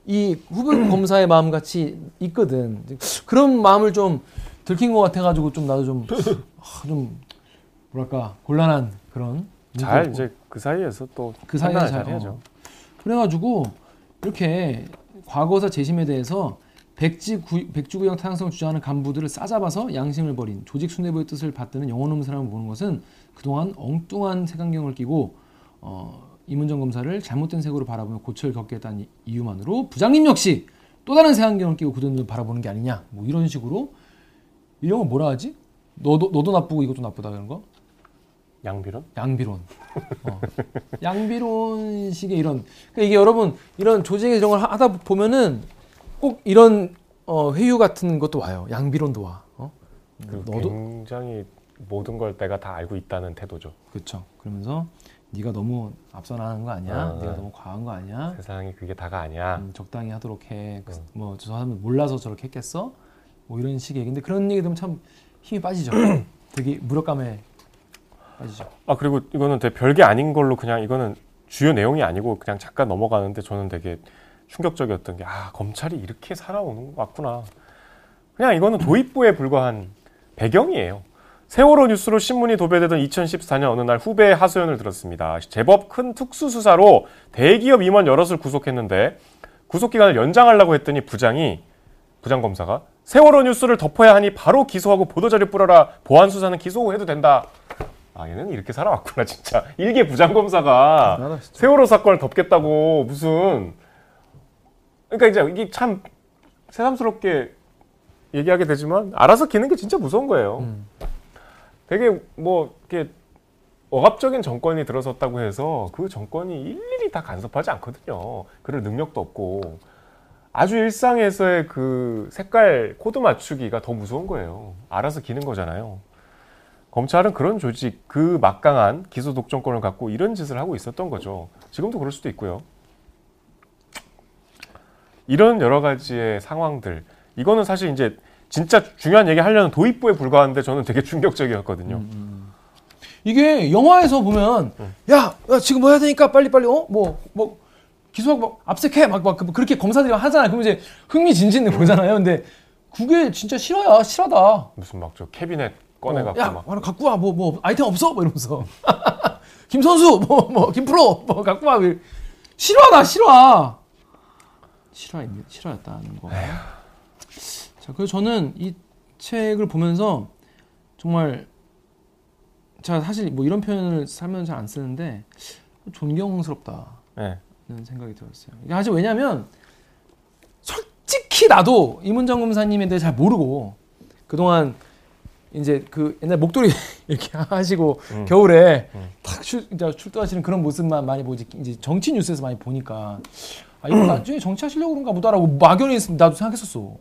이 후배 검사의 마음 같이 있거든. 그런 마음을 좀 들킨 것 같아가지고 좀 나도 좀, 아, 좀 뭐랄까 곤란한 그런 잘 이제 그 사이에서 또 그 사이에 판단을 잘잘 해야죠. 어. 그래가지고 이렇게 과거사 재심에 대해서 백지 구, 백주구형 타당성을 주장하는 간부들을 싸잡아서 양심을 버린 조직 수뇌부의 뜻을 받드는 영혼 없는 사람을 보는 것은 그동안 엉뚱한 색안경을 끼고 어, 이문정 검사를 잘못된 색으로 바라보며 고초를 겪게 했다는 이- 이유만으로 부장님 역시 또 다른 색안경을 끼고 굳은 눈 바라보는 게 아니냐 뭐 이런 식으로 이런 거 뭐라 하지? 너도 너도 나쁘고 이것도 나쁘다 그런 거? 양비론? 양비론. 어. 양비론식의 이런 그러니까 이게 여러분 이런 조직의 이런 걸 하- 하다 보면은 꼭 이런 어, 회유 같은 것도 와요. 양비론도 와. 어? 그 너도 굉장히 모든 걸 내가 다 알고 있다는 태도죠. 그렇죠. 그러면서 네가 너무 앞서 나가는 거 아니야? 아, 네가 네. 너무 과한 거 아니야? 세상이 그게 다가 아니야. 음, 적당히 하도록 해. 음. 뭐저 사람은 몰라서 저렇게 했겠어? 뭐 이런 식의. 근데 그런 얘기 들으면 참 힘이 빠지죠. 되게 무력감에 빠지죠. 아 그리고 이거는 되게 별게 아닌 걸로 그냥 이거는 주요 내용이 아니고 그냥 잠깐 넘어가는데 저는 되게 충격적이었던 게 아 검찰이 이렇게 살아오는 것 같구나. 그냥 이거는 도입부에 불과한 배경이에요. 세월호 뉴스로 신문이 도배되던 2014년 어느 날 후배의 하소연을 들었습니다. 제법 큰 특수수사로 대기업 임원 여럿을 구속했는데 구속기간을 연장하려고 했더니 부장이 부장검사가 세월호 뉴스를 덮어야 하니 바로 기소하고 보도자료 뿌려라 보안 수사는 기소 후 해도 된다. 아 얘는 이렇게 살아왔구나 진짜 일개 부장검사가 대단하다. 세월호 사건을 덮겠다고 무슨 그러니까 이제 이게 참 새삼스럽게 얘기하게 되지만 알아서 기는 게 진짜 무서운 거예요. 음. 되게 뭐 이렇게 억압적인 정권이 들어섰다고 해서 그 정권이 일일이 다 간섭하지 않거든요. 그럴 능력도 없고 아주 일상에서의 그 색깔 코드 맞추기가 더 무서운 거예요. 알아서 기는 거잖아요. 검찰은 그런 조직, 그 막강한 기소 독점권을 갖고 이런 짓을 하고 있었던 거죠. 지금도 그럴 수도 있고요. 이런 여러 가지의 상황들, 이거는 사실 이제 진짜 중요한 얘기 하려는 도입부에 불과한데 저는 되게 충격적이었거든요. 이게 영화에서 보면 야, 야 지금 뭐 해야 되니까 빨리 빨리 어뭐뭐 기소하고 막 압색해 막 막 그렇게 검사들이 하잖아요. 그럼 이제 흥미진진 보잖아요. 근데 그게 진짜 실화야 실화다. 무슨 막 저 캐비넷 꺼내갖고 어, 야, 막 하나 갖고 와. 뭐, 뭐, 아이템 없어? 뭐 이러면서. 김선수, 뭐, 뭐, 김프로, 뭐, 갖고 와. 실화다, 실화. 실화입니다. 실화였다는 거. 자, 그래서 저는 이 책을 보면서 정말 제가 사실 뭐 이런 표현을 살면 잘 안 쓰는데 존경스럽다는 네. 생각이 들었어요. 이게 사실 왜냐면 솔직히 나도 이문정 검사님에 대해 잘 모르고 그동안 이제 그 옛날 목도리 이렇게 하시고 음. 겨울에 음. 탁 출, 이제 출두하시는 그런 모습만 많이 보지 이제 정치 뉴스에서 많이 보니까 아 이거 나중에 정치하시려고 그런가 보다라고 막연히 나도 생각했었어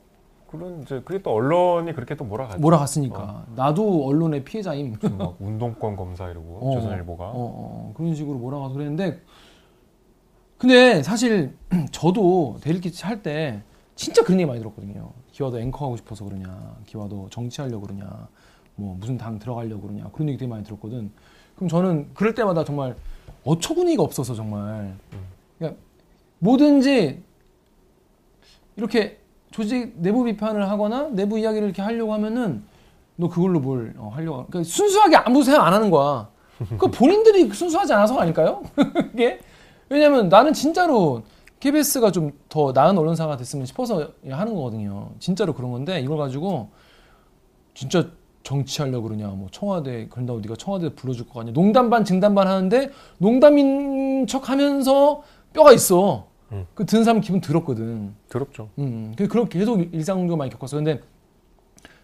그런 이제 그게 또 언론이 그렇게 또 몰아가죠. 몰아갔으니까 나도 언론의 피해자임 막 운동권 검사 이러고 어, 조선일보가 어, 어, 그런 식으로 몰아가서 그랬는데 근데 사실 저도 대리기 할때 진짜 그런 얘기 많이 들었거든요. 기와도 앵커 하고 싶어서 그러냐, 기와도 정치하려고 그러냐, 뭐 무슨 당 들어가려고 그러냐 그런 얘기 되게 많이 들었거든. 그럼 저는 그럴 때마다 정말 어처구니가 없어서 정말 그러니까 뭐든지 이렇게 조직 내부 비판을 하거나 내부 이야기를 이렇게 하려고 하면은 너 그걸로 뭘 어, 하려고 하- 그러니까 순수하게 아무 생각 안 하는 거야. 그 본인들이 순수하지 않아서 아닐까요? 이게 왜냐면 나는 진짜로 KBS가 좀 더 나은 언론사가 됐으면 싶어서 하는 거거든요. 진짜로 그런 건데 이걸 가지고 진짜 정치하려고 그러냐, 뭐 청와대 그런다고 네가 청와대 불러줄 거 아니야? 농담 반 증담 반 하는데 농담인 척하면서 뼈가 있어. 음. 그 듣는 사람 기분 들었거든. 더럽죠. 음, 그 그렇게 계속 일상적으로 많이 겪었어. 근데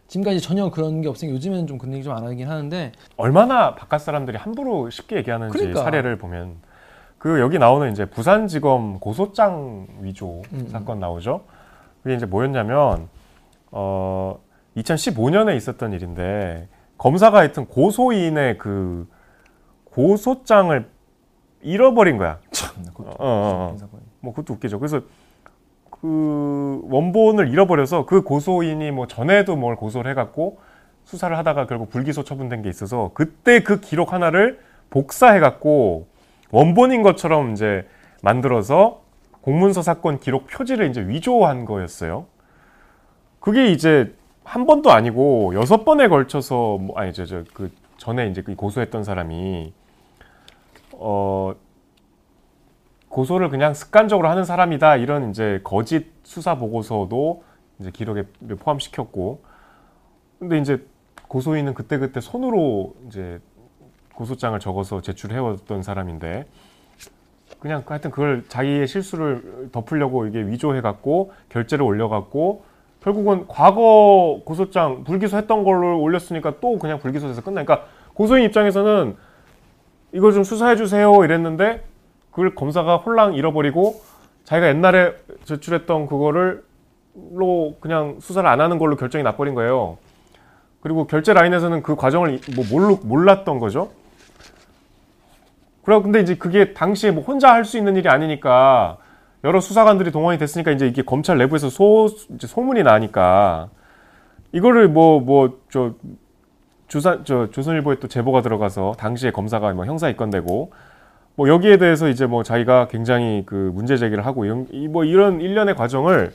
지금까지 전혀 그런 게 없으니까 요즘에는 좀 그런 얘기 좀 안 하긴 하는데 얼마나 바깥 사람들이 함부로 쉽게 얘기하는지 그러니까. 사례를 보면 그 여기 나오는 이제 부산지검 고소장 위조 음, 사건 나오죠. 그게 이제 뭐였냐면 어 2015년에 있었던 일인데 검사가 하여튼 고소인의 그 고소장을 잃어버린 거야. 참 그것도 어, 어, 어. 뭐 그것도 웃기죠. 그래서 그 원본을 잃어버려서 그 고소인이 뭐 전에도 뭘 고소를 해갖고 수사를 하다가 결국 불기소 처분된 게 있어서 그때 그 기록 하나를 복사해 갖고 원본인 것처럼 이제 만들어서 공문서 사건 기록 표지를 이제 위조한 거였어요. 그게 이제 한 번도 아니고 여섯 번에 걸쳐서 뭐 아니 저 저 그 전에 이제 그 고소했던 사람이 어 고소를 그냥 습관적으로 하는 사람이다. 이런 이제 거짓 수사 보고서도 이제 기록에 포함시켰고. 근데 이제 고소인은 그때그때 손으로 이제 고소장을 적어서 제출해 왔던 사람인데 그냥 하여튼 그걸 자기의 실수를 덮으려고 이게 위조해 갖고 결제를 올려 갖고 결국은 과거 고소장 불기소했던 걸로 올렸으니까 또 그냥 불기소돼서 끝나. 그러니까 고소인 입장에서는 이거 좀 수사해 주세요 이랬는데 그걸 검사가 홀랑 잃어버리고 자기가 옛날에 제출했던 그거를 로 그냥 수사를 안 하는 걸로 결정이 나버린 거예요. 그리고 결제 라인에서는 그 과정을 뭐 몰, 몰랐던 거죠. 그리고 근데 이제 그게 당시에 뭐 혼자 할 수 있는 일이 아니니까 여러 수사관들이 동원이 됐으니까 이제 이게 검찰 내부에서 소 소문이 나니까 이거를 뭐 뭐 저 조사 저 조선일보에 또 제보가 들어가서 당시에 검사가 뭐 형사 입건되고 뭐 여기에 대해서 이제 뭐 자기가 굉장히 그 문제 제기를 하고 이런 이- 뭐 이런 일련의 과정을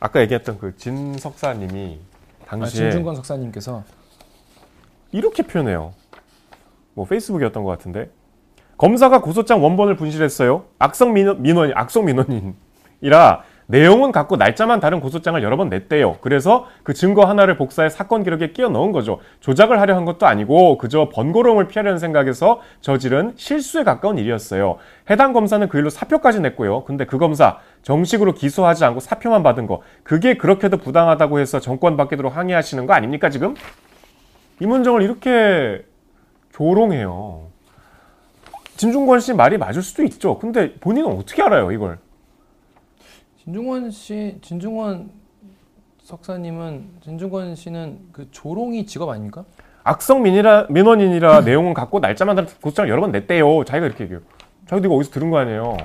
아까 얘기했던 그 진 석사님이 아, 당시에 진중권 석사님께서 이렇게 표현해요. 뭐 페이스북이었던 것 같은데 검사가 고소장 원본을 분실했어요. 악성 민원, 민원이 악성 민원인이라 내용은 같고 날짜만 다른 고소장을 여러 번 냈대요. 그래서 그 증거 하나를 복사해 사건 기록에 끼워 넣은 거죠. 조작을 하려 한 것도 아니고 그저 번거로움을 피하려는 생각에서 저지른 실수에 가까운 일이었어요. 해당 검사는 그 일로 사표까지 냈고요. 근데 그 검사 정식으로 기소하지 않고 사표만 받은 거 그게 그렇게도 부당하다고 해서 정권 받기도록 항의하시는 거 아닙니까 지금? 이문정을 이렇게 조롱해요. 진중권 씨 말이 맞을 수도 있죠. 근데 본인은 어떻게 알아요, 이걸? 진중권 씨, 진중권 석사님은 진중권 씨는 그 조롱이 직업 아닙니까? 악성 민이라, 민원인이라 내용은 같고 날짜만 다른 고소장을 여러 번 냈대요. 자기가 이렇게 얘기해요. 자기도 이거 어디서 들은 거 아니에요.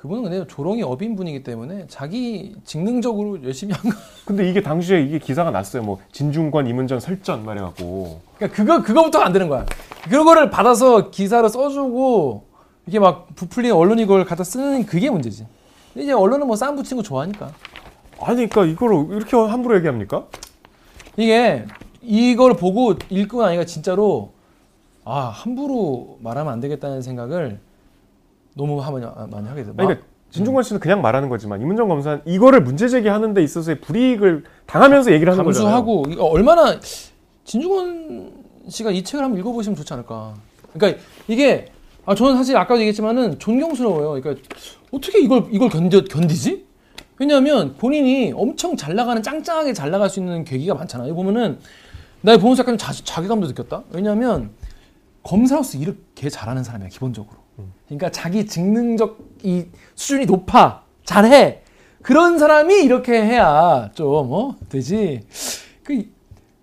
그분은 근데 조롱이 업인 분이기 때문에 자기 직능적으로 열심히 한 거. 근데 이게 당시에 이게 기사가 났어요. 뭐 진중권, 이문전 설전 말해갖고. 그러니까 그거 그거부터 안 되는 거야. 그거를 받아서 기사로 써주고 이게 막 부풀린 언론이 그걸 갖다 쓰는 그게 문제지. 근데 이제 언론은 뭐 쌈 붙이는 거 좋아하니까. 아니, 그러니까 이걸 이렇게 함부로 얘기합니까? 이게 이걸 보고 읽고 나니까 진짜로 아 함부로 말하면 안 되겠다는 생각을 너무 하면 많이 하게 돼. 아니, 그러니까 진중권 씨는 그냥 말하는 거지만 이문정 검사는 이거를 문제 제기하는 데 있어서의 불이익을 당하면서 얘기를 하는 거잖아요. 감수하고 이거 얼마나 진중권 씨가 이 책을 한번 읽어보시면 좋지 않을까. 그러니까 이게 아 저는 사실 아까도 얘기했지만은 존경스러워요. 그러니까 어떻게 이걸 이걸 견뎌 견디지? 왜냐하면 본인이 엄청 잘 나가는 짱짱하게 잘 나갈 수 있는 계기가 많잖아요. 보면은 나 보면서 약간 자, 자괴감도 느꼈다. 왜냐하면 검사로서 일을 개 잘하는 사람이야 기본적으로. 그러니까 자기 직능적 이 수준이 높아 잘해 그런 사람이 이렇게 해야 좀 어 되지. 그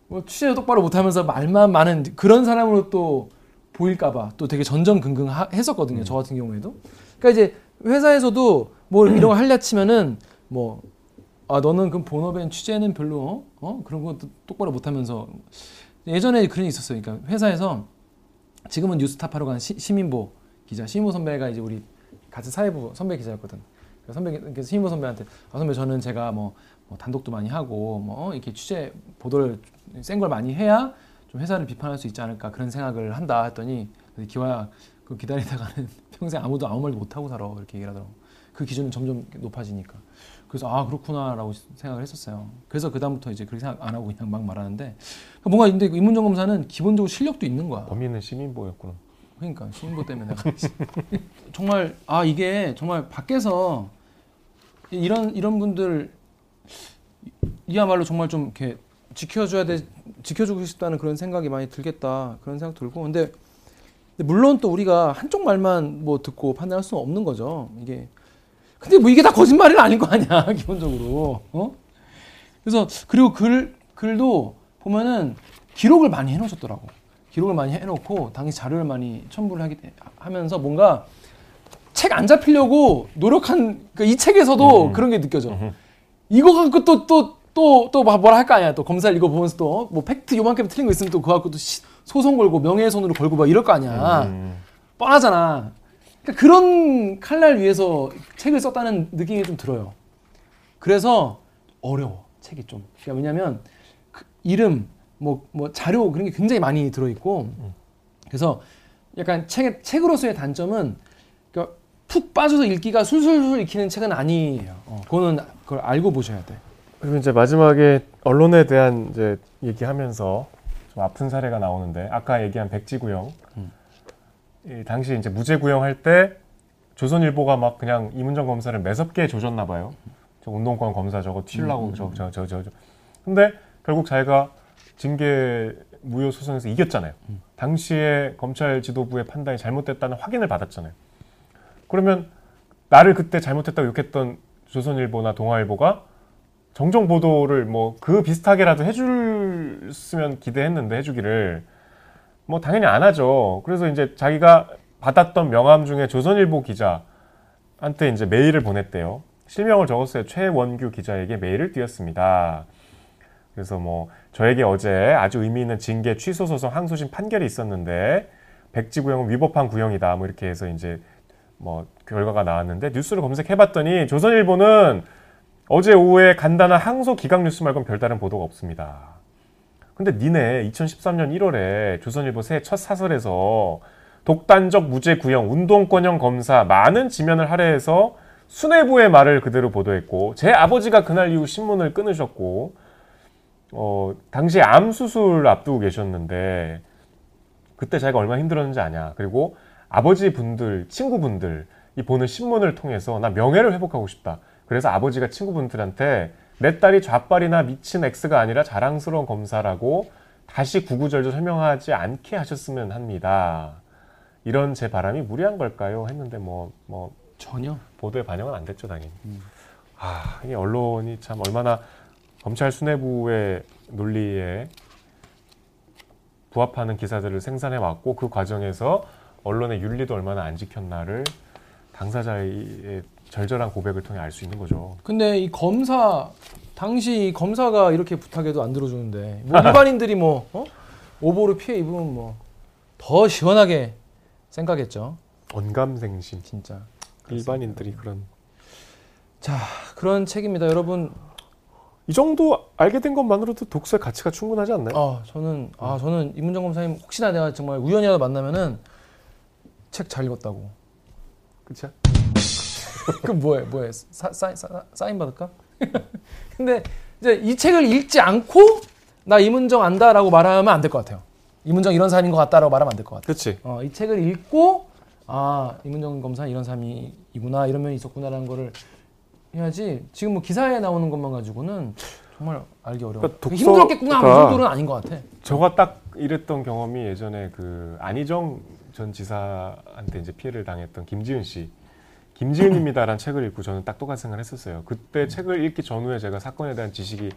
뭐 취재 똑바로 못하면서 말만 많은 그런 사람으로 또 보일까봐 또 되게 전전긍긍 하- 했었거든요. 저 같은 경우에도. 그러니까 이제 회사에서도 뭐 이런 거 하려 치면은 뭐 아 너는 그럼 본업엔 취재는 별로 어, 어? 그런 것도 똑바로 못하면서 예전에 그런 게 있었어요. 그러니까 회사에서 지금은 뉴스타파로 간 시, 시민보 기자 시민보 선배가 이제 우리 같은 사회부 선배 기자였거든. 선배께서 시민보 선배한테 아 선배 저는 제가 뭐, 뭐 단독도 많이 하고 뭐 이렇게 취재 보도를 센 걸 많이 해야 좀 회사를 비판할 수 있지 않을까 그런 생각을 한다 했더니 기와 그 기다리다가는 평생 아무도 아무 말도 못 하고 살아 이렇게 얘기를 하더라고. 그 기준은 점점 높아지니까. 그래서 아 그렇구나라고 생각을 했었어요. 그래서 그 다음부터 이제 그렇게 생각 안 하고 그냥 막 말하는데 뭔가 근데 그 이문정 검사는 기본적으로 실력도 있는 거야. 범인은 시민보였구나. 그러니까 신보 때문에 내가 정말 아 이게 정말 밖에서 이런 이런 분들 이야말로 정말 좀 이렇게 지켜줘야 돼 지켜주고 싶다는 그런 생각이 많이 들겠다 그런 생각 들고. 근데, 근데 물론 또 우리가 한쪽 말만 뭐 듣고 판단할 수는 없는 거죠. 이게 근데 뭐 이게 다 거짓말은 아닐 거 아니야 기본적으로. 어? 그래서 그리고 글 글도 보면은 기록을 많이 해놓으셨더라고 기록을 많이 해놓고 당시 자료를 많이 첨부를 하기, 하면서 뭔가 책 안 잡히려고 노력한 그이 책에서도 음. 그런 게 느껴져. 음흠. 이거 갖고 또 또 또 또 뭐라 할 거 아니야. 또 검사를 읽어 보면서 또 뭐 팩트 요만큼 틀린 거 있으면 또 그거 갖고 또 시- 소송 걸고 명예훼손으로 걸고 막 이럴 거 아니야. 음. 뻔하잖아. 그러니까 그런 칼날 위해서 책을 썼다는 느낌이 좀 들어요. 그래서 어려워 책이 좀. 그러니까 왜냐하면 그 이름 뭐 뭐 자료 그런 게 굉장히 많이 들어있고 그래서 약간 책 책으로서의 단점은 그러니까 푹 빠져서 읽기가 술술술 읽히는 책은 아니에요. 어, 그거는 그걸 알고 보셔야 돼. 그리고 이제 마지막에 언론에 대한 이제 얘기하면서 좀 아픈 사례가 나오는데 아까 얘기한 백지구형 이 당시 이제 무죄 구형 할 때 조선일보가 막 그냥 이문정 검사를 매섭게 조졌나 봐요. 저 운동권 검사 저거 튀려고 저저 저 저 저. 근데 결국 자기가 징계 무효 소송에서 이겼잖아요. 당시에 검찰 지도부의 판단이 잘못됐다는 확인을 받았잖아요. 그러면 나를 그때 잘못했다고 욕했던 조선일보나 동아일보가 정정 보도를 뭐 그 비슷하게라도 해줬으면 기대했는데 해주기를 뭐 당연히 안 하죠. 그래서 이제 자기가 받았던 명함 중에 조선일보 기자한테 이제 메일을 보냈대요. 실명을 적었어요. 최원규 기자에게 메일을 띄웠습니다. 그래서 뭐 저에게 어제 아주 의미 있는 징계 취소 소송 항소심 판결이 있었는데 백지 구형은 위법한 구형이다. 뭐 이렇게 해서 이제 뭐 결과가 나왔는데 뉴스를 검색해봤더니 조선일보는 어제 오후에 간단한 항소 기각 뉴스 말고는 별다른 보도가 없습니다. 근데 니네 2013년 1월에 조선일보 새 첫 사설에서 독단적 무죄 구형 운동권형 검사 많은 지면을 할애해서 수뇌부의 말을 그대로 보도했고 제 아버지가 그날 이후 신문을 끊으셨고 어 당시에 암 수술 앞두고 계셨는데 그때 자기가 얼마나 힘들었는지 아냐 그리고 아버지 분들 친구분들 이 보는 신문을 통해서 나 명예를 회복하고 싶다 그래서 아버지가 친구분들한테 내 딸이 좌빨이나 미친 X가 아니라 자랑스러운 검사라고 다시 구구절절 설명하지 않게 하셨으면 합니다. 이런 제 바람이 무리한 걸까요? 했는데 뭐, 뭐, 전혀. 보도에 반영은 안 됐죠, 당연히. 아, 이 언론이 참 얼마나 검찰 수뇌부의 논리에 부합하는 기사들을 생산해 왔고 그 과정에서 언론의 윤리도 얼마나 안 지켰나를 당사자의 절절한 고백을 통해 알 수 있는 거죠. 근데 이 검사 당시 이 검사가 이렇게 부탁해도 안 들어주는데 뭐 일반인들이 뭐 어? 오보를 피해 입으면 뭐 더 시원하게 생각했죠. 언감생심. 진짜. 일반인들이 그런 자 그런 책입니다, 여러분. 이 정도 알게 된 것만으로도 독서의 가치가 충분하지 않나요? 아 저는 아 저는 이문정 검사님 혹시나 내가 정말 우연이라도 만나면은 책 잘 읽었다고. 그렇죠? 그 뭐해 뭐해 사, 사, 사, 사인 받을까? 근데 이제 이 책을 읽지 않고 나 이문정 안다라고 말하면 안 될 것 같아요. 이문정 이런 사람인 것 같다라고 말하면 안 될 것 같아요. 그렇지. 어, 이 책을 읽고 아 이문정 검사 이런 사람이구나 이런 면이 있었구나라는 거를 해야지 지금 뭐 기사에 나오는 것만 가지고는 정말 알기 어려워. 그러니까 독서- 힘들었겠구나 그 그러니까- 정도는 아닌 것 같아. 저가 딱 이랬던 경험이 예전에 그 안희정 전 지사한테 이제 피해를 당했던 김지은 씨. 김지은입니다라는 책을 읽고 저는 딱 똑같은 생각을 했었어요. 그때 책을 읽기 전후에 제가 사건에 대한 지식이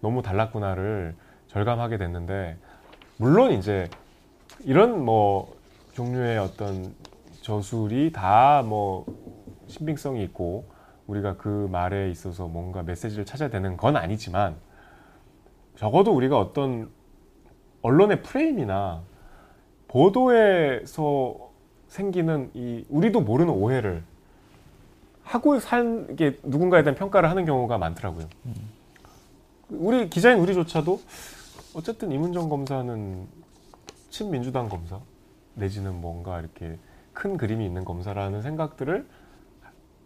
너무 달랐구나를 절감하게 됐는데 물론 이제 이런 뭐 종류의 어떤 저술이 다 뭐 신빙성이 있고 우리가 그 말에 있어서 뭔가 메시지를 찾아야 되는 건 아니지만 적어도 우리가 어떤 언론의 프레임이나 보도에서 생기는 이 우리도 모르는 오해를 하고 산게 누군가에 대한 평가를 하는 경우가 많더라고요. 우리 기자인 우리조차도 어쨌든 이문정 검사는 친민주당 검사 내지는 뭔가 이렇게 큰 그림이 있는 검사라는 생각들을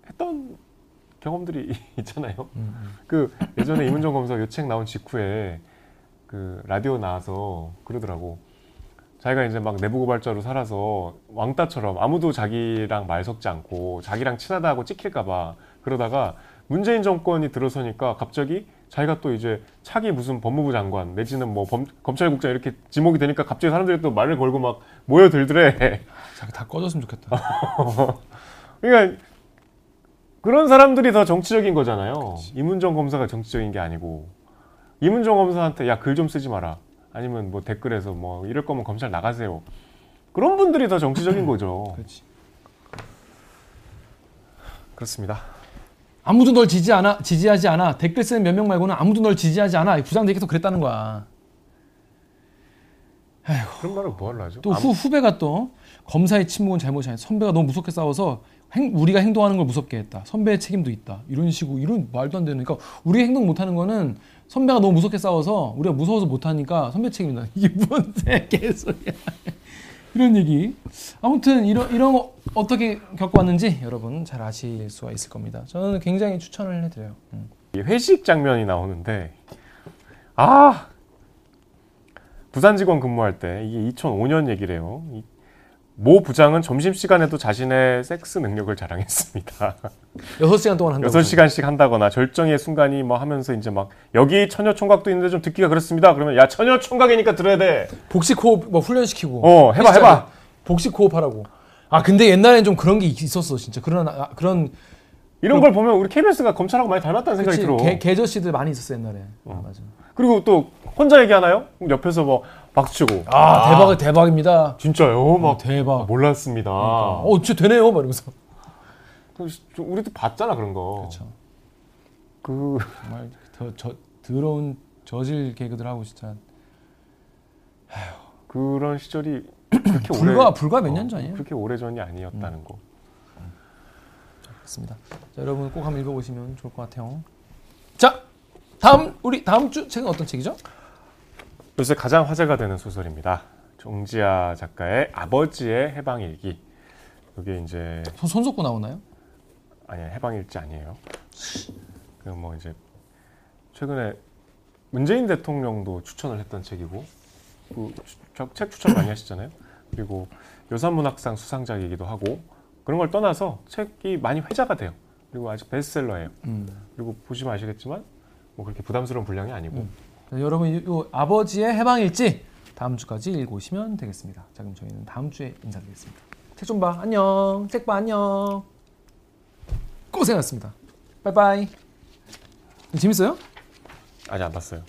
했던 경험들이 있잖아요. 그 예전에 이문정 검사 요책 나온 직후에 그 라디오 나와서 그러더라고. 자기가 이제 막 내부 고발자로 살아서 왕따처럼 아무도 자기랑 말 섞지 않고 자기랑 친하다고 찍힐까봐 그러다가 문재인 정권이 들어서니까 갑자기 자기가 또 이제 차기 무슨 법무부 장관 내지는 뭐 범- 검찰국장 이렇게 지목이 되니까 갑자기 사람들이 또 말을 걸고 막 모여들더래. 자기 다 꺼졌으면 좋겠다. 그러니까 그런 사람들이 더 정치적인 거잖아요. 이문정 검사가 정치적인 게 아니고 이문정 검사한테 야 글 좀 쓰지 마라. 아니면 뭐 댓글에서 뭐 이럴 거면 검찰 나가세요. 그런 분들이 더 정치적인 거죠. 그렇지. 그렇습니다. 아무도 널 지지 않아, 지지하지 않아. 댓글 쓰는 몇 명 말고는 아무도 널 지지하지 않아. 부장들이 계속 그랬다는 거야. 그런 말을 뭐 하려 하죠? 또 후, 후배가 또 검사의 침묵은 잘못이 아니야. 선배가 너무 무섭게 싸워서 행- 우리가 행동하는 걸 무섭게 했다. 선배의 책임도 있다. 이런 식으로 이런 말도 안 되는. 그러니까 우리가 행동 못하는 거는 선배가 너무 무섭게 싸워서 우리가 무서워서 못하니까 선배 책임이다. 이게 뭔데 개소리야. 이런 얘기. 아무튼 이런 이런 거 어떻게 겪어왔는지 여러분 잘 아실 수가 있을 겁니다. 저는 굉장히 추천을 해드려요. 음. 이 회식 장면이 나오는데 아 부산 직원 근무할 때 이게 2005년 얘기래요. 이- 모 부장은 점심 시간에도 자신의 섹스 능력을 자랑했습니다. 6시간 동안 한다고. 6시간씩 한다거나 절정의 순간이 뭐 하면서 이제 막 여기 처녀 총각도 있는데 좀 듣기가 그렇습니다. 그러면 야 처녀 총각이니까 들어야 돼. 복식 호흡 뭐 훈련시키고. 어, 해봐, 해봐. 복식 호흡하라고. 아 근데 옛날엔 좀 그런 게 있었어 진짜 그런 아, 그런 이런 걸 보면 우리 KBS가 검찰하고 많이 닮았다는 생각이 그치, 들어. 개, 개저씨들 많이 있었어 옛날에. 아, 맞아. 그리고 또 혼자 얘기하나요? 옆에서 뭐 박수치고. 아, 대박 대박입니다. 진짜요? 막 어, 대박. 몰랐습니다. 어 진짜 되네요, 막 이러면서. 그 좀 우리도 봤잖아 그런 거. 그렇죠. 그 정말 더, 저 더러운 저질 개그들 하고 진짜 그런 시절이 그렇게 오래 불과 불과 몇년 어, 전이에요. 그렇게 오래 전이 아니었다는 거. 그렇습니다. 자, 여러분 꼭 한번 읽어보시면 좋을 것 같아요. 자, 다음 우리 다음 주 책은 어떤 책이죠? 요새 가장 화제가 되는 소설입니다. 정지아 작가의 아버지의 해방일기. 이게 이제 손, 손석구 나오나요? 아니야 해방일지 아니에요. 그 뭐 이제 최근에 문재인 대통령도 추천을 했던 책이고 그 책 추천 많이 하시잖아요. 그리고 요산문학상 수상작이기도 하고 그런 걸 떠나서 책이 많이 회자가 돼요. 그리고 아직 베스트셀러예요. 음. 그리고 보시면 아시겠지만 뭐 그렇게 부담스러운 분량이 아니고 자, 여러분 이, 이 아버지의 해방일지 다음 주까지 읽으시면 되겠습니다. 자 그럼 저희는 다음 주에 인사드리겠습니다. 책 좀 봐. 안녕. 책 봐. 안녕. 고생하셨습니다. 바이바이. 재밌어요? 아직 안 봤어요.